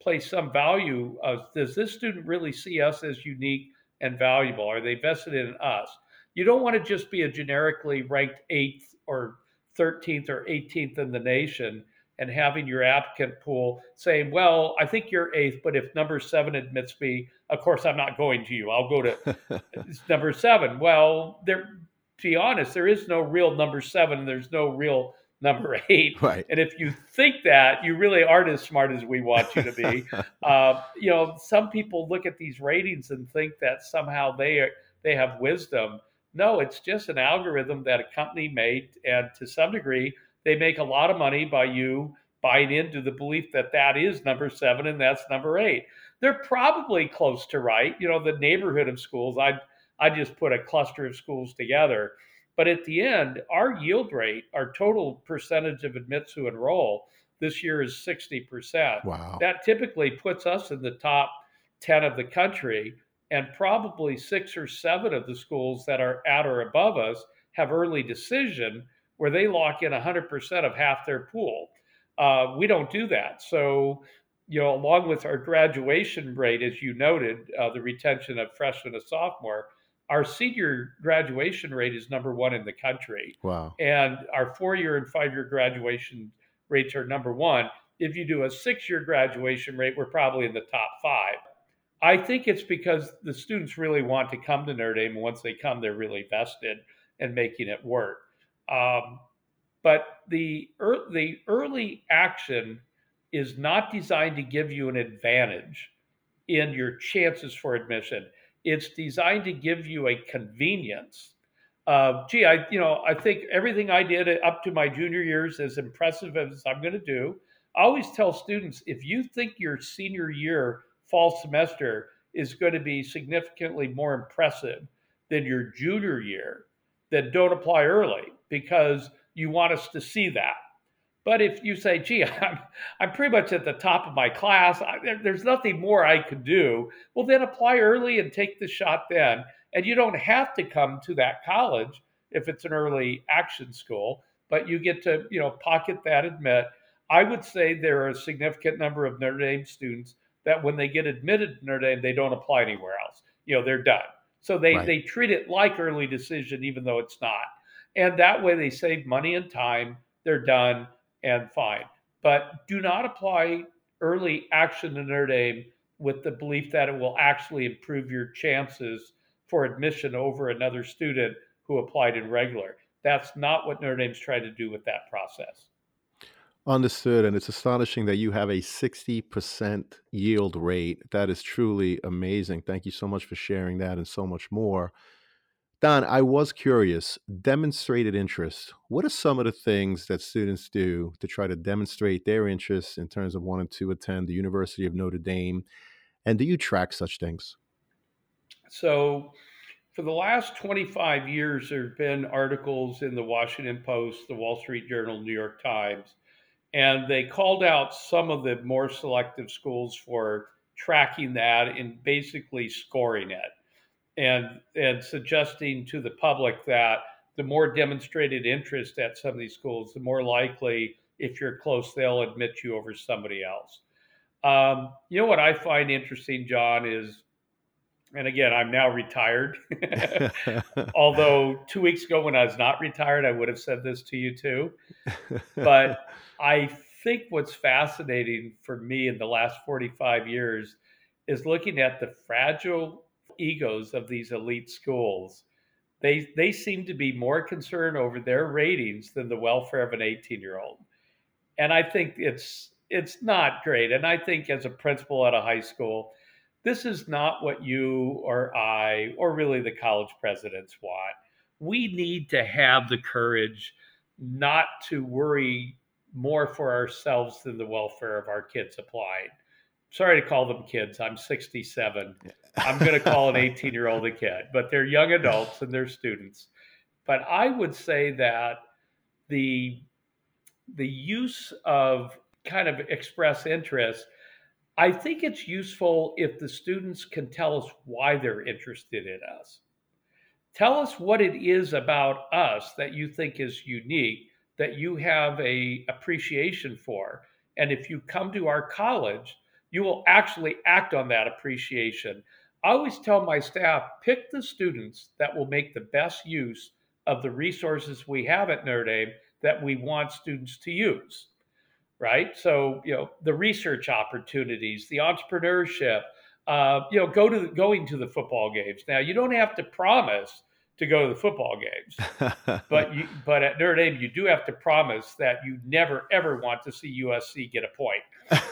place some value. Of, does this student really see us as unique and valuable? Are they vested in us? You don't want to just be a generically ranked eighth or 13th or 18th in the nation and having your applicant pool saying, well, I think you're eighth, but if number seven admits me, of course I'm not going to you. I'll go to number seven. Well, there to be honest, there is no real number seven, there's no real number eight. Right. And if you think that, you really aren't as smart as we want you to be. uh, you know, some people look at these ratings and think that somehow they are, they have wisdom. No, it's just an algorithm that a company made, and to some degree, they make a lot of money by you buying into the belief that that is number seven and that's number eight. They're probably close to right. You know, the neighborhood of schools. I I just put a cluster of schools together, but at the end, our yield rate, our total percentage of admits who enroll this year is sixty percent. Wow. That typically puts us in the top ten of the country, and probably six or seven of the schools that are at or above us have early decision where they lock in 100% of half their pool. Uh, we don't do that. So, you know, along with our graduation rate, as you noted, uh, the retention of freshman and sophomore, our senior graduation rate is number one in the country. Wow. And our four year and five year graduation rates are number one. If you do a six year graduation rate, we're probably in the top five. I think it's because the students really want to come to Notre Dame. And once they come, they're really vested in making it work. Um, but the er, the early action is not designed to give you an advantage in your chances for admission. It's designed to give you a convenience. Uh, gee, I you know I think everything I did up to my junior years, as impressive as I'm going to do, I always tell students if you think your senior year fall semester is going to be significantly more impressive than your junior year, then don't apply early because you want us to see that. But if you say, gee, I'm, I'm pretty much at the top of my class, I, there's nothing more I could do, well, then apply early and take the shot then. And you don't have to come to that college if it's an early action school, but you get to, you know, pocket that admit. I would say there are a significant number of Notre Dame students that when they get admitted to Notre Dame, they don't apply anywhere else. You know, they're done. So they, right. they treat it like early decision, even though it's not. And that way they save money and time, they're done and fine. But do not apply early action to Notre Dame with the belief that it will actually improve your chances for admission over another student who applied in regular. That's not what Notre Dame's trying to do with that process. Understood. And it's astonishing that you have a 60% yield rate. That is truly amazing. Thank you so much for sharing that and so much more. Don, I was curious, demonstrated interest. What are some of the things that students do to try to demonstrate their interest in terms of wanting to attend the University of Notre Dame? And do you track such things? So, for the last 25 years, there have been articles in the Washington Post, the Wall Street Journal, New York Times, and they called out some of the more selective schools for tracking that and basically scoring it and and suggesting to the public that the more demonstrated interest at some of these schools, the more likely, if you're close, they'll admit you over somebody else. Um, you know what I find interesting, John, is, and again, I'm now retired. Although two weeks ago, when I was not retired, I would have said this to you too. But I think what's fascinating for me in the last 45 years is looking at the fragile egos of these elite schools. They, they seem to be more concerned over their ratings than the welfare of an 18 year old. And I think it's it's not great. And I think as a principal at a high school, this is not what you or I or really the college presidents want. We need to have the courage not to worry more for ourselves than the welfare of our kids applied. Sorry to call them kids. I'm 67. I'm going to call an 18 year old a kid, but they're young adults and they're students. But I would say that the the use of kind of express interest, I think it's useful if the students can tell us why they're interested in us. Tell us what it is about us that you think is unique, that you have a appreciation for. And if you come to our college, you will actually act on that appreciation. I always tell my staff pick the students that will make the best use of the resources we have at Notre Dame that we want students to use right? So you know the research opportunities, the entrepreneurship. Uh, you know, go to the, going to the football games. Now you don't have to promise to go to the football games, but you but at Notre Dame you do have to promise that you never ever want to see USC get a point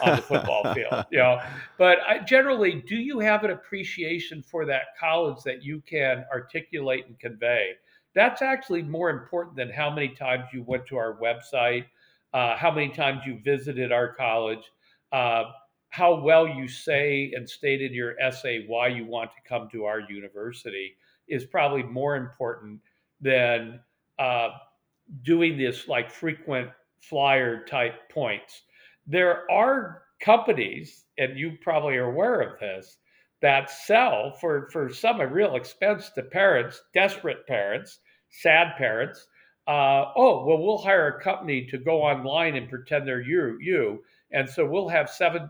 on the football field. You know, but I, generally, do you have an appreciation for that college that you can articulate and convey? That's actually more important than how many times you went to our website uh, how many times you visited our college, uh, how well you say and state in your essay why you want to come to our university is probably more important than uh, doing this like frequent flyer type points. There are companies, and you probably are aware of this, that sell for, for some real expense to parents, desperate parents, sad parents, uh, oh, well, we'll hire a company to go online and pretend they're you, you. And so we'll have seven,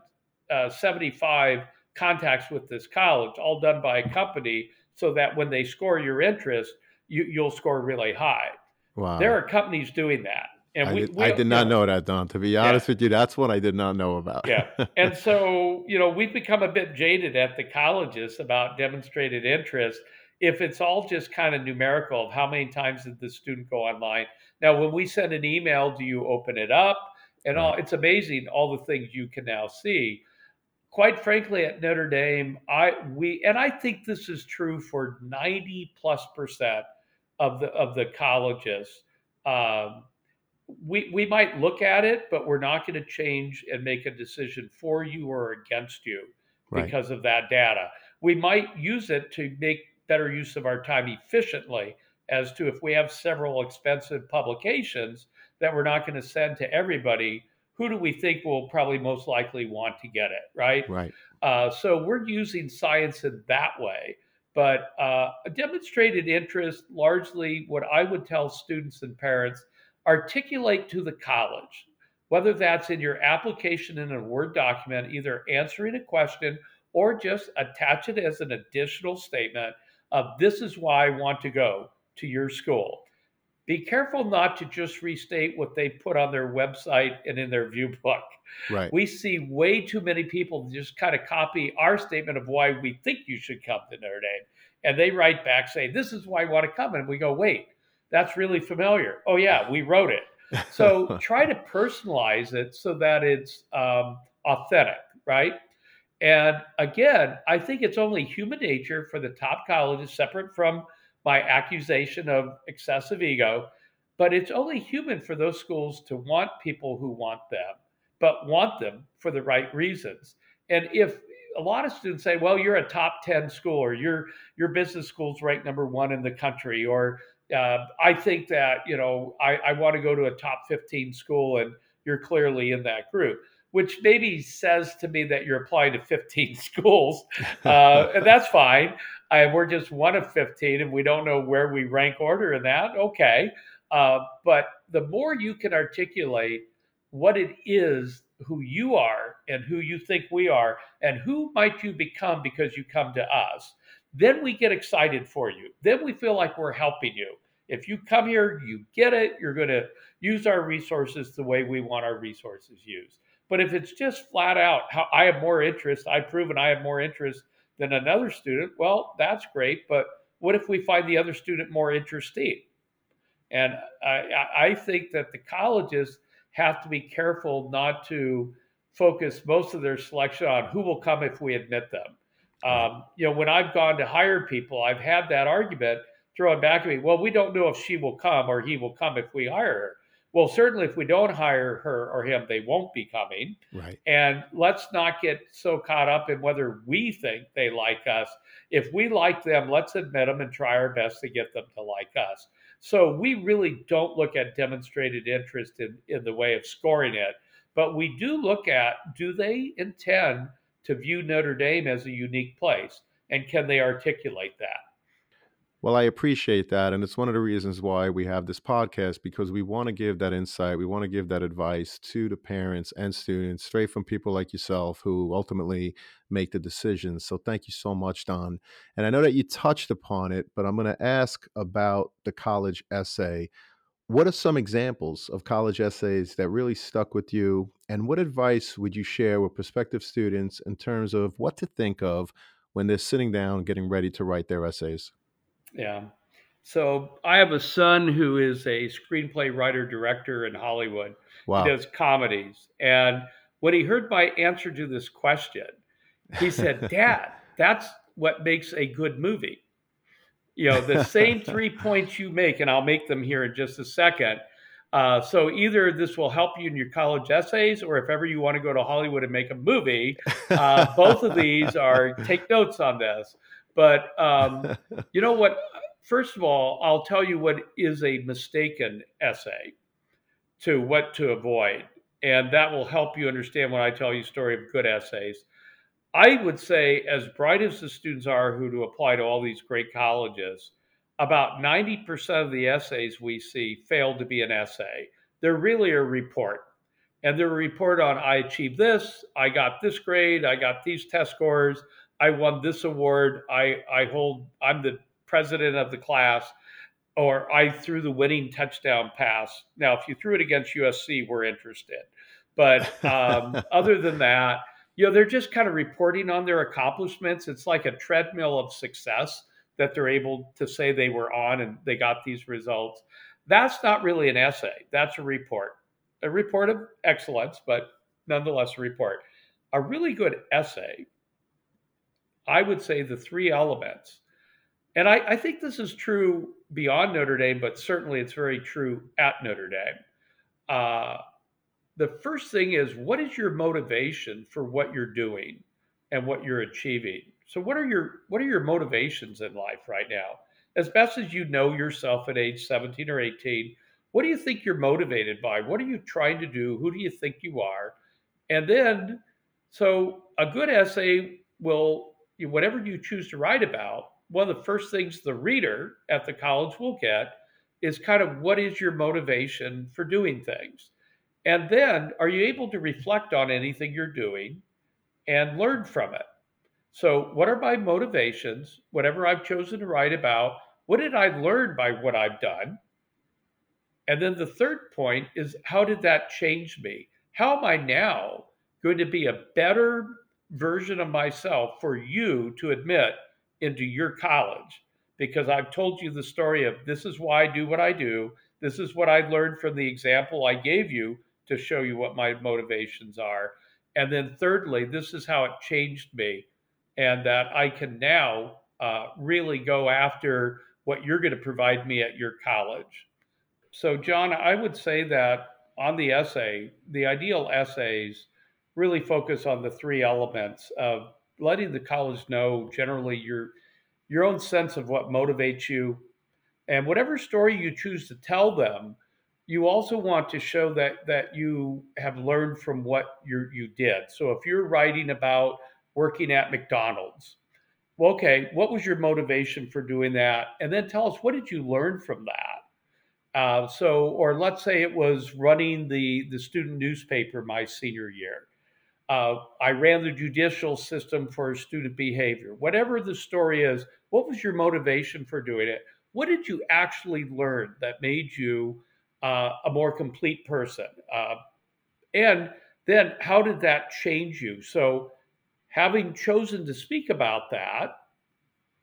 uh, 75 contacts with this college, all done by a company, so that when they score your interest, you, you'll score really high. Wow. There are companies doing that. And I, we, did, we, I did not know, that, Don. To be honest yeah. with you, that's what I did not know about. yeah. And so, you know, we've become a bit jaded at the colleges about demonstrated interest if it's all just kind of numerical of how many times did the student go online. Now, when we send an email, do you open it up? And all it's amazing all the things you can now see. Quite frankly, at Notre Dame, I we and I think this is true for 90 plus percent of the of the colleges. Um, we we might look at it, but we're not going to change and make a decision for you or against you right. because of that data. We might use it to make better use of our time efficiently as to if we have several expensive publications that we're not going to send to everybody who do we think will probably most likely want to get it right right uh, so we're using science in that way but uh, a demonstrated interest largely what i would tell students and parents articulate to the college whether that's in your application in a word document either answering a question or just attach it as an additional statement of this is why I want to go to your school. Be careful not to just restate what they put on their website and in their view book. Right. We see way too many people just kind of copy our statement of why we think you should come to Notre Dame. And they write back saying, This is why I want to come. And we go, Wait, that's really familiar. Oh, yeah, we wrote it. So try to personalize it so that it's um, authentic, right? And again, I think it's only human nature for the top colleges, separate from my accusation of excessive ego, but it's only human for those schools to want people who want them, but want them for the right reasons. And if a lot of students say, well, you're a top 10 school or your your business school's ranked number one in the country, or uh, I think that, you know, I, I want to go to a top 15 school and you're clearly in that group which maybe says to me that you're applying to 15 schools. Uh, and that's fine. I, we're just one of 15 and we don't know where we rank order in that. Okay. Uh, but the more you can articulate what it is who you are and who you think we are and who might you become because you come to us then we get excited for you then we feel like we're helping you if you come here you get it you're going to use our resources the way we want our resources used but if it's just flat out how i have more interest i've proven i have more interest than another student well that's great but what if we find the other student more interesting and i, I think that the colleges have to be careful not to focus most of their selection on who will come if we admit them. Um, you know, when I've gone to hire people, I've had that argument thrown back at me. Well, we don't know if she will come or he will come if we hire her. Well, certainly if we don't hire her or him, they won't be coming. Right. And let's not get so caught up in whether we think they like us. If we like them, let's admit them and try our best to get them to like us. So we really don't look at demonstrated interest in, in the way of scoring it, but we do look at do they intend to view Notre Dame as a unique place? And can they articulate that? Well, I appreciate that. And it's one of the reasons why we have this podcast because we want to give that insight. We want to give that advice to the parents and students straight from people like yourself who ultimately make the decisions. So thank you so much, Don. And I know that you touched upon it, but I'm going to ask about the college essay. What are some examples of college essays that really stuck with you? And what advice would you share with prospective students in terms of what to think of when they're sitting down getting ready to write their essays? Yeah. So I have a son who is a screenplay writer director in Hollywood. Wow. He does comedies. And when he heard my answer to this question, he said, Dad, that's what makes a good movie. You know, the same three points you make, and I'll make them here in just a second. Uh, so either this will help you in your college essays, or if ever you want to go to Hollywood and make a movie, uh, both of these are take notes on this. But um, you know what? First of all, I'll tell you what is a mistaken essay to what to avoid. And that will help you understand when I tell you story of good essays. I would say, as bright as the students are who to apply to all these great colleges, about 90% of the essays we see fail to be an essay. They're really a report. And they're a report on I achieved this, I got this grade, I got these test scores, I won this award. I I hold. I'm the president of the class, or I threw the winning touchdown pass. Now, if you threw it against USC, we're interested. But um, other than that, you know, they're just kind of reporting on their accomplishments. It's like a treadmill of success that they're able to say they were on and they got these results. That's not really an essay. That's a report, a report of excellence, but nonetheless a report. A really good essay I would say the three elements. And I, I, think this is true beyond Notre Dame, but certainly it's very true at Notre Dame. Uh, the first thing is what is your motivation for what you're doing and what you're achieving? So what are your what are your motivations in life right now? As best as you know yourself at age 17 or 18, what do you think you're motivated by? What are you trying to do? Who do you think you are? And then so a good essay will whatever you choose to write about, one of the first things the reader at the college will get is kind of what is your motivation for doing things? And then are you able to reflect on anything you're doing and learn from it? So, what are my motivations? Whatever I've chosen to write about, what did I learn by what I've done? And then the third point is how did that change me? How am I now going to be a better version of myself for you to admit into your college because I've told you the story of this is why I do what I do. This is what I learned from the example I gave you to show you what my motivations are. And then, thirdly, this is how it changed me, and that I can now uh, really go after what you're going to provide me at your college. So, John, I would say that on the essay, the ideal essays really focus on the three elements of letting the college know generally your your own sense of what motivates you and whatever story you choose to tell them you also want to show that that you have learned from what you you did. So if you're writing about working at McDonald's, well, okay, what was your motivation for doing that? And then tell us what did you learn from that. Uh, so, or let's say it was running the the student newspaper my senior year. Uh, I ran the judicial system for student behavior. Whatever the story is, what was your motivation for doing it? What did you actually learn that made you uh, a more complete person? Uh, and then how did that change you? So, having chosen to speak about that,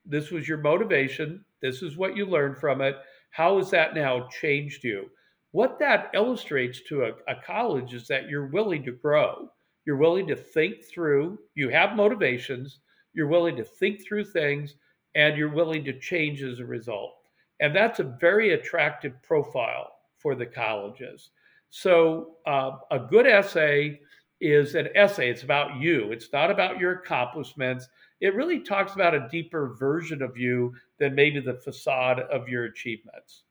this was your motivation, this is what you learned from it. How has that now changed you? What that illustrates to a, a college is that you're willing to grow. You're willing to think through, you have motivations, you're willing to think through things, and you're willing to change as a result. And that's a very attractive profile for the colleges. So, uh, a good essay is an essay. It's about you, it's not about your accomplishments. It really talks about a deeper version of you than maybe the facade of your achievements.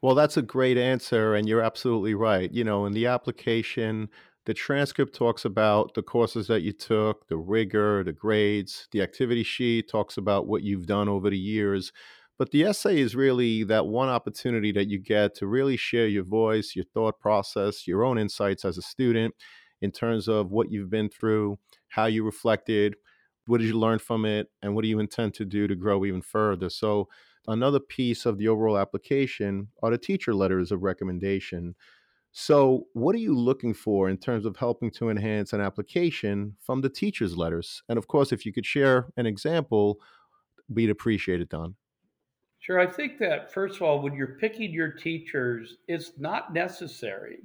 Well, that's a great answer, and you're absolutely right. You know, in the application, the transcript talks about the courses that you took, the rigor, the grades, the activity sheet talks about what you've done over the years. But the essay is really that one opportunity that you get to really share your voice, your thought process, your own insights as a student in terms of what you've been through, how you reflected, what did you learn from it, and what do you intend to do to grow even further. So, another piece of the overall application are the teacher letters of recommendation. So, what are you looking for in terms of helping to enhance an application from the teacher's letters? And of course, if you could share an example, we'd appreciate it, Don. Sure. I think that, first of all, when you're picking your teachers, it's not necessary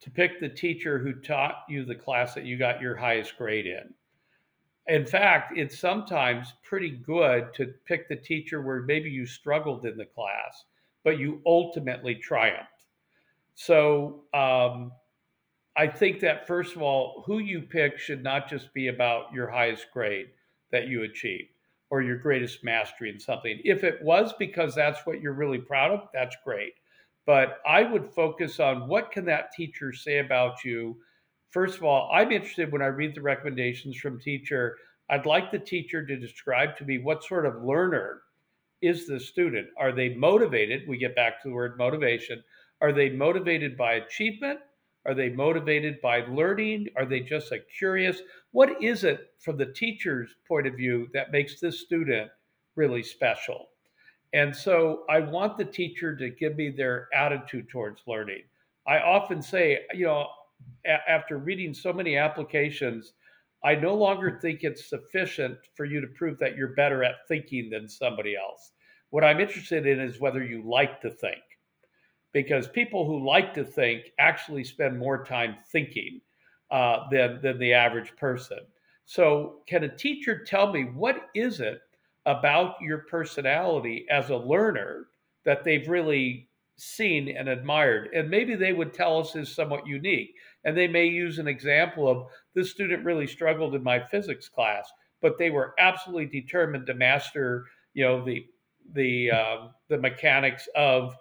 to pick the teacher who taught you the class that you got your highest grade in. In fact, it's sometimes pretty good to pick the teacher where maybe you struggled in the class, but you ultimately triumphed. So um, I think that, first of all, who you pick should not just be about your highest grade that you achieved or your greatest mastery in something. If it was because that's what you're really proud of, that's great. But I would focus on what can that teacher say about you. First of all, I'm interested when I read the recommendations from teacher, I'd like the teacher to describe to me what sort of learner is the student. Are they motivated? We get back to the word motivation. Are they motivated by achievement? Are they motivated by learning? Are they just a curious? What is it from the teacher's point of view that makes this student really special? And so I want the teacher to give me their attitude towards learning. I often say, you know, a- after reading so many applications, I no longer think it's sufficient for you to prove that you're better at thinking than somebody else. What I'm interested in is whether you like to think because people who like to think actually spend more time thinking uh, than, than the average person. So, can a teacher tell me what is it about your personality as a learner that they've really seen and admired? And maybe they would tell us is somewhat unique. And they may use an example of this student really struggled in my physics class, but they were absolutely determined to master, you know, the the uh, the mechanics of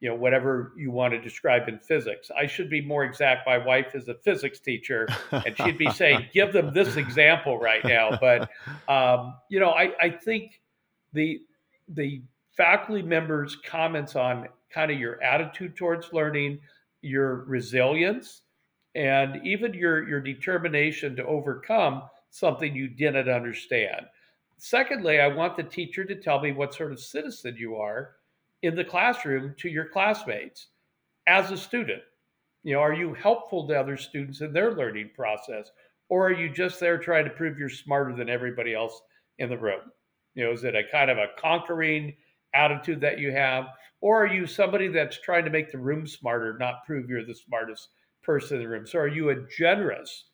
you know whatever you want to describe in physics. I should be more exact. My wife is a physics teacher and she'd be saying give them this example right now. But um, you know I, I think the the faculty members comments on kind of your attitude towards learning your resilience and even your your determination to overcome something you didn't understand. Secondly i want the teacher to tell me what sort of citizen you are in the classroom to your classmates as a student? You know, are you helpful to other students in their learning process? Or are you just there trying to prove you're smarter than everybody else in the room? You know, is it a kind of a conquering attitude that you have? Or are you somebody that's trying to make the room smarter, not prove you're the smartest person in the room? So are you a generous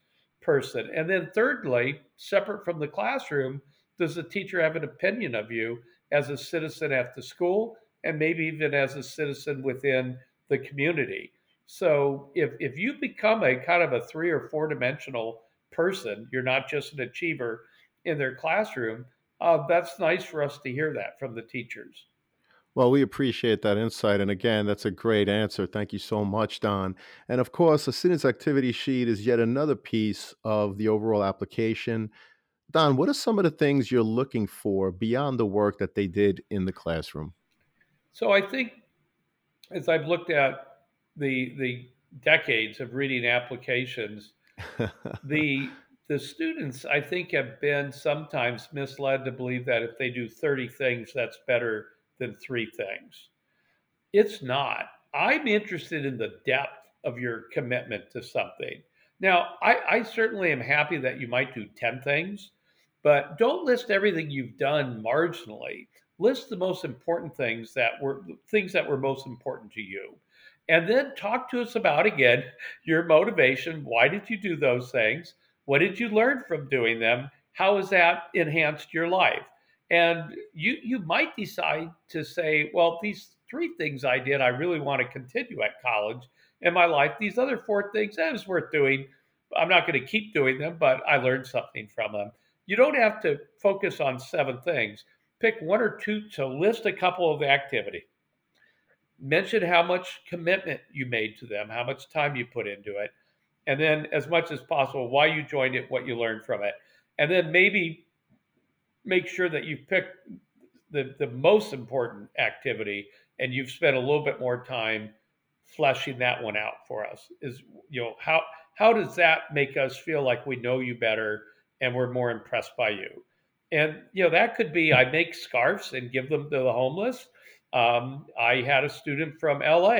person? And then thirdly, separate from the classroom, does the teacher have an opinion of you as a citizen at the school and maybe even as a citizen within the community. So if, if you become a kind of a three or four dimensional person, you're not just an achiever in their classroom, uh, that's nice for us to hear that from the teachers. Well, we appreciate that insight. And again, that's a great answer. Thank you so much, Don. And of course, a student's activity sheet is yet another piece of the overall application. Don, what are some of the things you're looking for beyond the work that they did in the classroom? So I think as I've looked at the the decades of reading applications, the the students I think have been sometimes misled to believe that if they do 30 things, that's better than three things. It's not. I'm interested in the depth of your commitment to something. Now, I, I certainly am happy that you might do 10 things, but don't list everything you've done marginally. List the most important things that were things that were most important to you. And then talk to us about again your motivation. Why did you do those things? What did you learn from doing them? How has that enhanced your life? And you you might decide to say, well, these three things I did, I really want to continue at college in my life. These other four things, eh, that was worth doing. I'm not going to keep doing them, but I learned something from them. You don't have to focus on seven things. Pick one or two to list a couple of activity. Mention how much commitment you made to them, how much time you put into it, and then as much as possible why you joined it, what you learned from it. And then maybe make sure that you pick the, the most important activity and you've spent a little bit more time fleshing that one out for us is you know how how does that make us feel like we know you better and we're more impressed by you and you know that could be i make scarves and give them to the homeless um, i had a student from la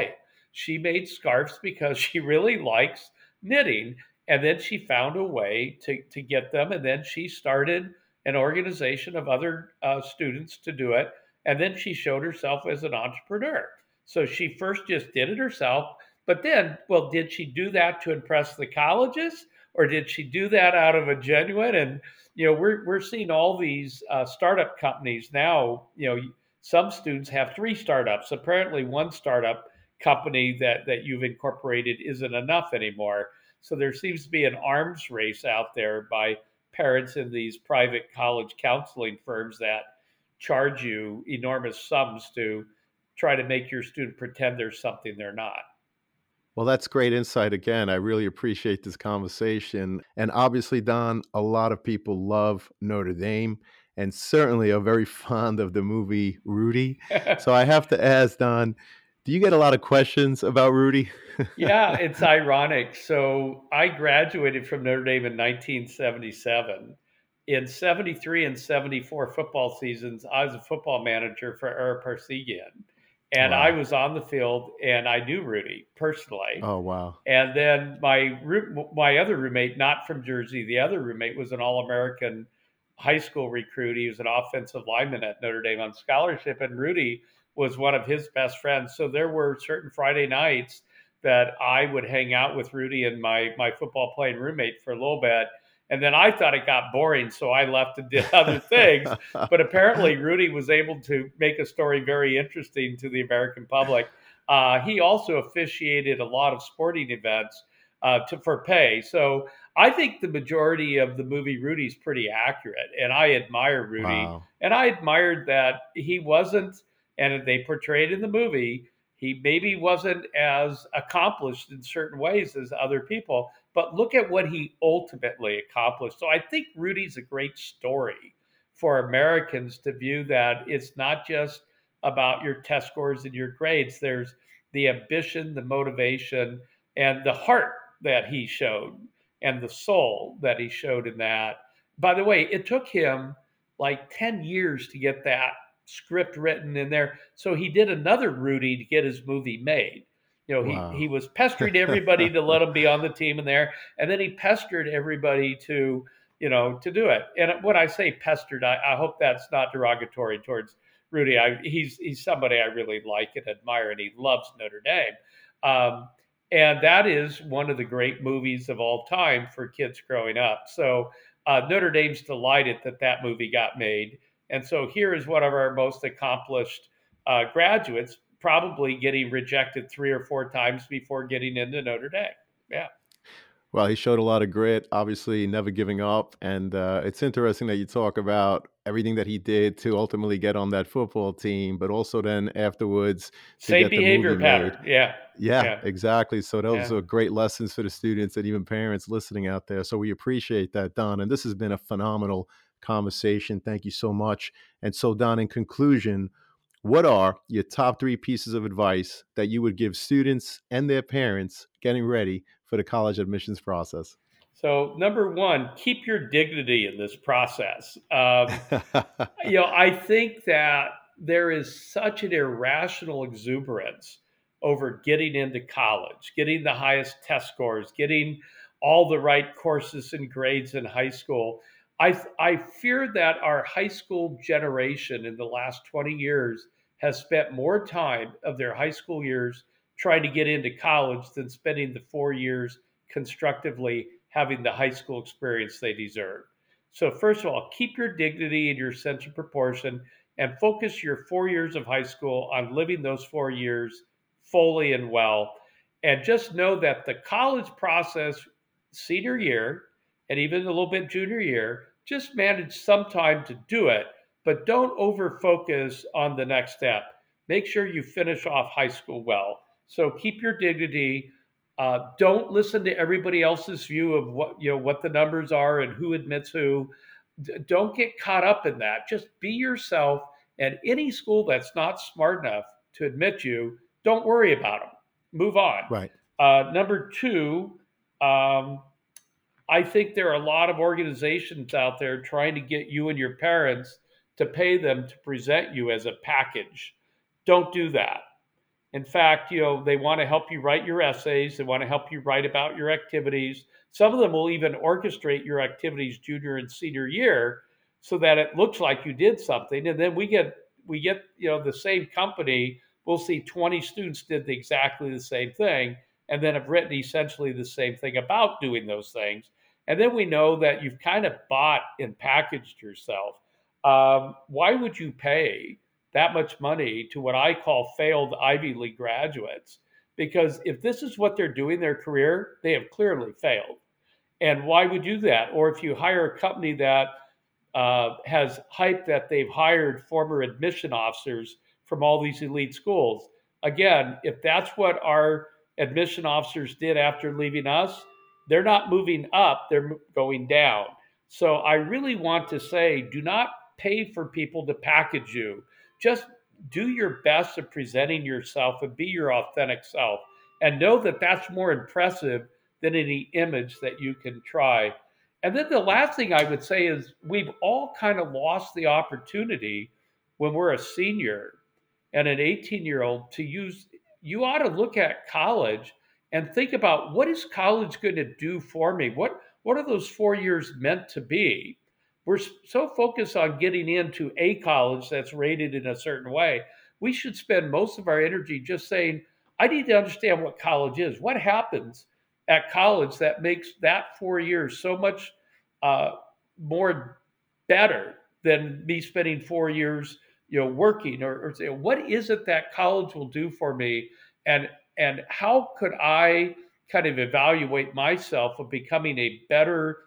she made scarves because she really likes knitting and then she found a way to, to get them and then she started an organization of other uh, students to do it. And then she showed herself as an entrepreneur. So she first just did it herself. But then, well, did she do that to impress the colleges or did she do that out of a genuine? And, you know, we're, we're seeing all these uh, startup companies now, you know, some students have three startups. Apparently, one startup company that, that you've incorporated isn't enough anymore. So there seems to be an arms race out there by parents in these private college counseling firms that charge you enormous sums to try to make your student pretend there's something they're not. Well, that's great insight again. I really appreciate this conversation. And obviously, Don, a lot of people love Notre Dame and certainly are very fond of the movie Rudy. so I have to ask, Don, do you get a lot of questions about Rudy? yeah, it's ironic. So I graduated from Notre Dame in 1977. In 73 and 74 football seasons, I was a football manager for Ara Parseghian. And wow. I was on the field and I knew Rudy personally. Oh, wow. And then my my other roommate, not from Jersey, the other roommate was an All American high school recruit. He was an offensive lineman at Notre Dame on scholarship. And Rudy was one of his best friends. So there were certain Friday nights that I would hang out with Rudy and my my football playing roommate for a little bit. And then I thought it got boring, so I left and did other things. but apparently, Rudy was able to make a story very interesting to the American public. Uh, he also officiated a lot of sporting events uh, to, for pay. So I think the majority of the movie Rudy is pretty accurate, and I admire Rudy. Wow. And I admired that he wasn't, and they portrayed in the movie he maybe wasn't as accomplished in certain ways as other people, but look at what he ultimately accomplished. So I think Rudy's a great story for Americans to view that it's not just about your test scores and your grades. There's the ambition, the motivation, and the heart that he showed and the soul that he showed in that. By the way, it took him like 10 years to get that script written in there. So he did another Rudy to get his movie made. You know, wow. he, he was pestering everybody to let him be on the team in there. And then he pestered everybody to, you know, to do it. And when I say pestered, I, I hope that's not derogatory towards Rudy. I, he's, he's somebody I really like and admire, and he loves Notre Dame. Um, and that is one of the great movies of all time for kids growing up. So uh, Notre Dame's delighted that that movie got made. And so here is one of our most accomplished uh, graduates, probably getting rejected three or four times before getting into Notre Dame. Yeah. Well, he showed a lot of grit, obviously never giving up. And uh, it's interesting that you talk about everything that he did to ultimately get on that football team, but also then afterwards same behavior pattern. Yeah. yeah. yeah. exactly. So those yeah. are great lessons for the students and even parents listening out there. So we appreciate that, Don. And this has been a phenomenal conversation. Thank you so much. And so, Don, in conclusion, what are your top three pieces of advice that you would give students and their parents getting ready for the college admissions process? So, number one, keep your dignity in this process. Um, you know, I think that there is such an irrational exuberance over getting into college, getting the highest test scores, getting all the right courses and grades in high school. I, I fear that our high school generation in the last 20 years has spent more time of their high school years trying to get into college than spending the four years constructively having the high school experience they deserve. So, first of all, keep your dignity and your sense of proportion and focus your four years of high school on living those four years fully and well. And just know that the college process, senior year, and even a little bit junior year, just manage some time to do it but don't over focus on the next step. Make sure you finish off high school well. So keep your dignity. Uh, don't listen to everybody else's view of what you know what the numbers are and who admits who. D- don't get caught up in that. Just be yourself. And any school that's not smart enough to admit you, don't worry about them. Move on. Right. Uh, number two, um, I think there are a lot of organizations out there trying to get you and your parents to pay them to present you as a package. Don't do that. In fact, you know, they want to help you write your essays, they want to help you write about your activities. Some of them will even orchestrate your activities junior and senior year so that it looks like you did something. And then we get we get, you know, the same company, we'll see 20 students did the exactly the same thing and then have written essentially the same thing about doing those things. And then we know that you've kind of bought and packaged yourself um, why would you pay that much money to what I call failed Ivy League graduates? Because if this is what they're doing their career, they have clearly failed. And why would you do that? Or if you hire a company that uh, has hype that they've hired former admission officers from all these elite schools, again, if that's what our admission officers did after leaving us, they're not moving up, they're going down. So I really want to say do not pay for people to package you. Just do your best at presenting yourself and be your authentic self. And know that that's more impressive than any image that you can try. And then the last thing I would say is we've all kind of lost the opportunity when we're a senior and an 18 year old to use, you ought to look at college and think about what is college going to do for me? What, what are those four years meant to be? We're so focused on getting into a college that's rated in a certain way. We should spend most of our energy just saying, I need to understand what college is. What happens at college that makes that four years so much uh, more better than me spending four years, you know, working or, or say, what is it that college will do for me, and and how could I kind of evaluate myself of becoming a better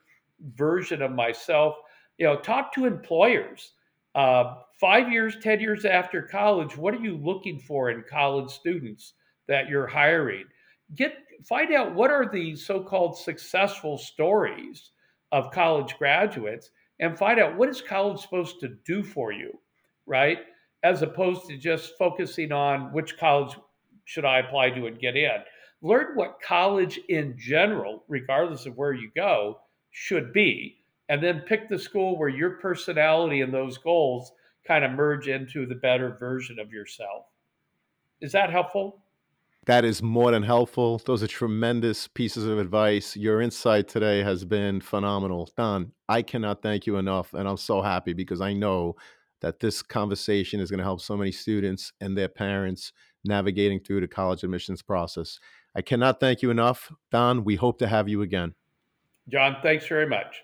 version of myself you know, talk to employers. Uh, five years, 10 years after college, what are you looking for in college students that you're hiring? Get find out what are the so-called successful stories of college graduates and find out what is college supposed to do for you, right? As opposed to just focusing on which college should I apply to and get in. Learn what college in general, regardless of where you go, should be and then pick the school where your personality and those goals kind of merge into the better version of yourself. Is that helpful? That is more than helpful. Those are tremendous pieces of advice. Your insight today has been phenomenal. Don, I cannot thank you enough. And I'm so happy because I know that this conversation is going to help so many students and their parents navigating through the college admissions process. I cannot thank you enough. Don, we hope to have you again. John, thanks very much.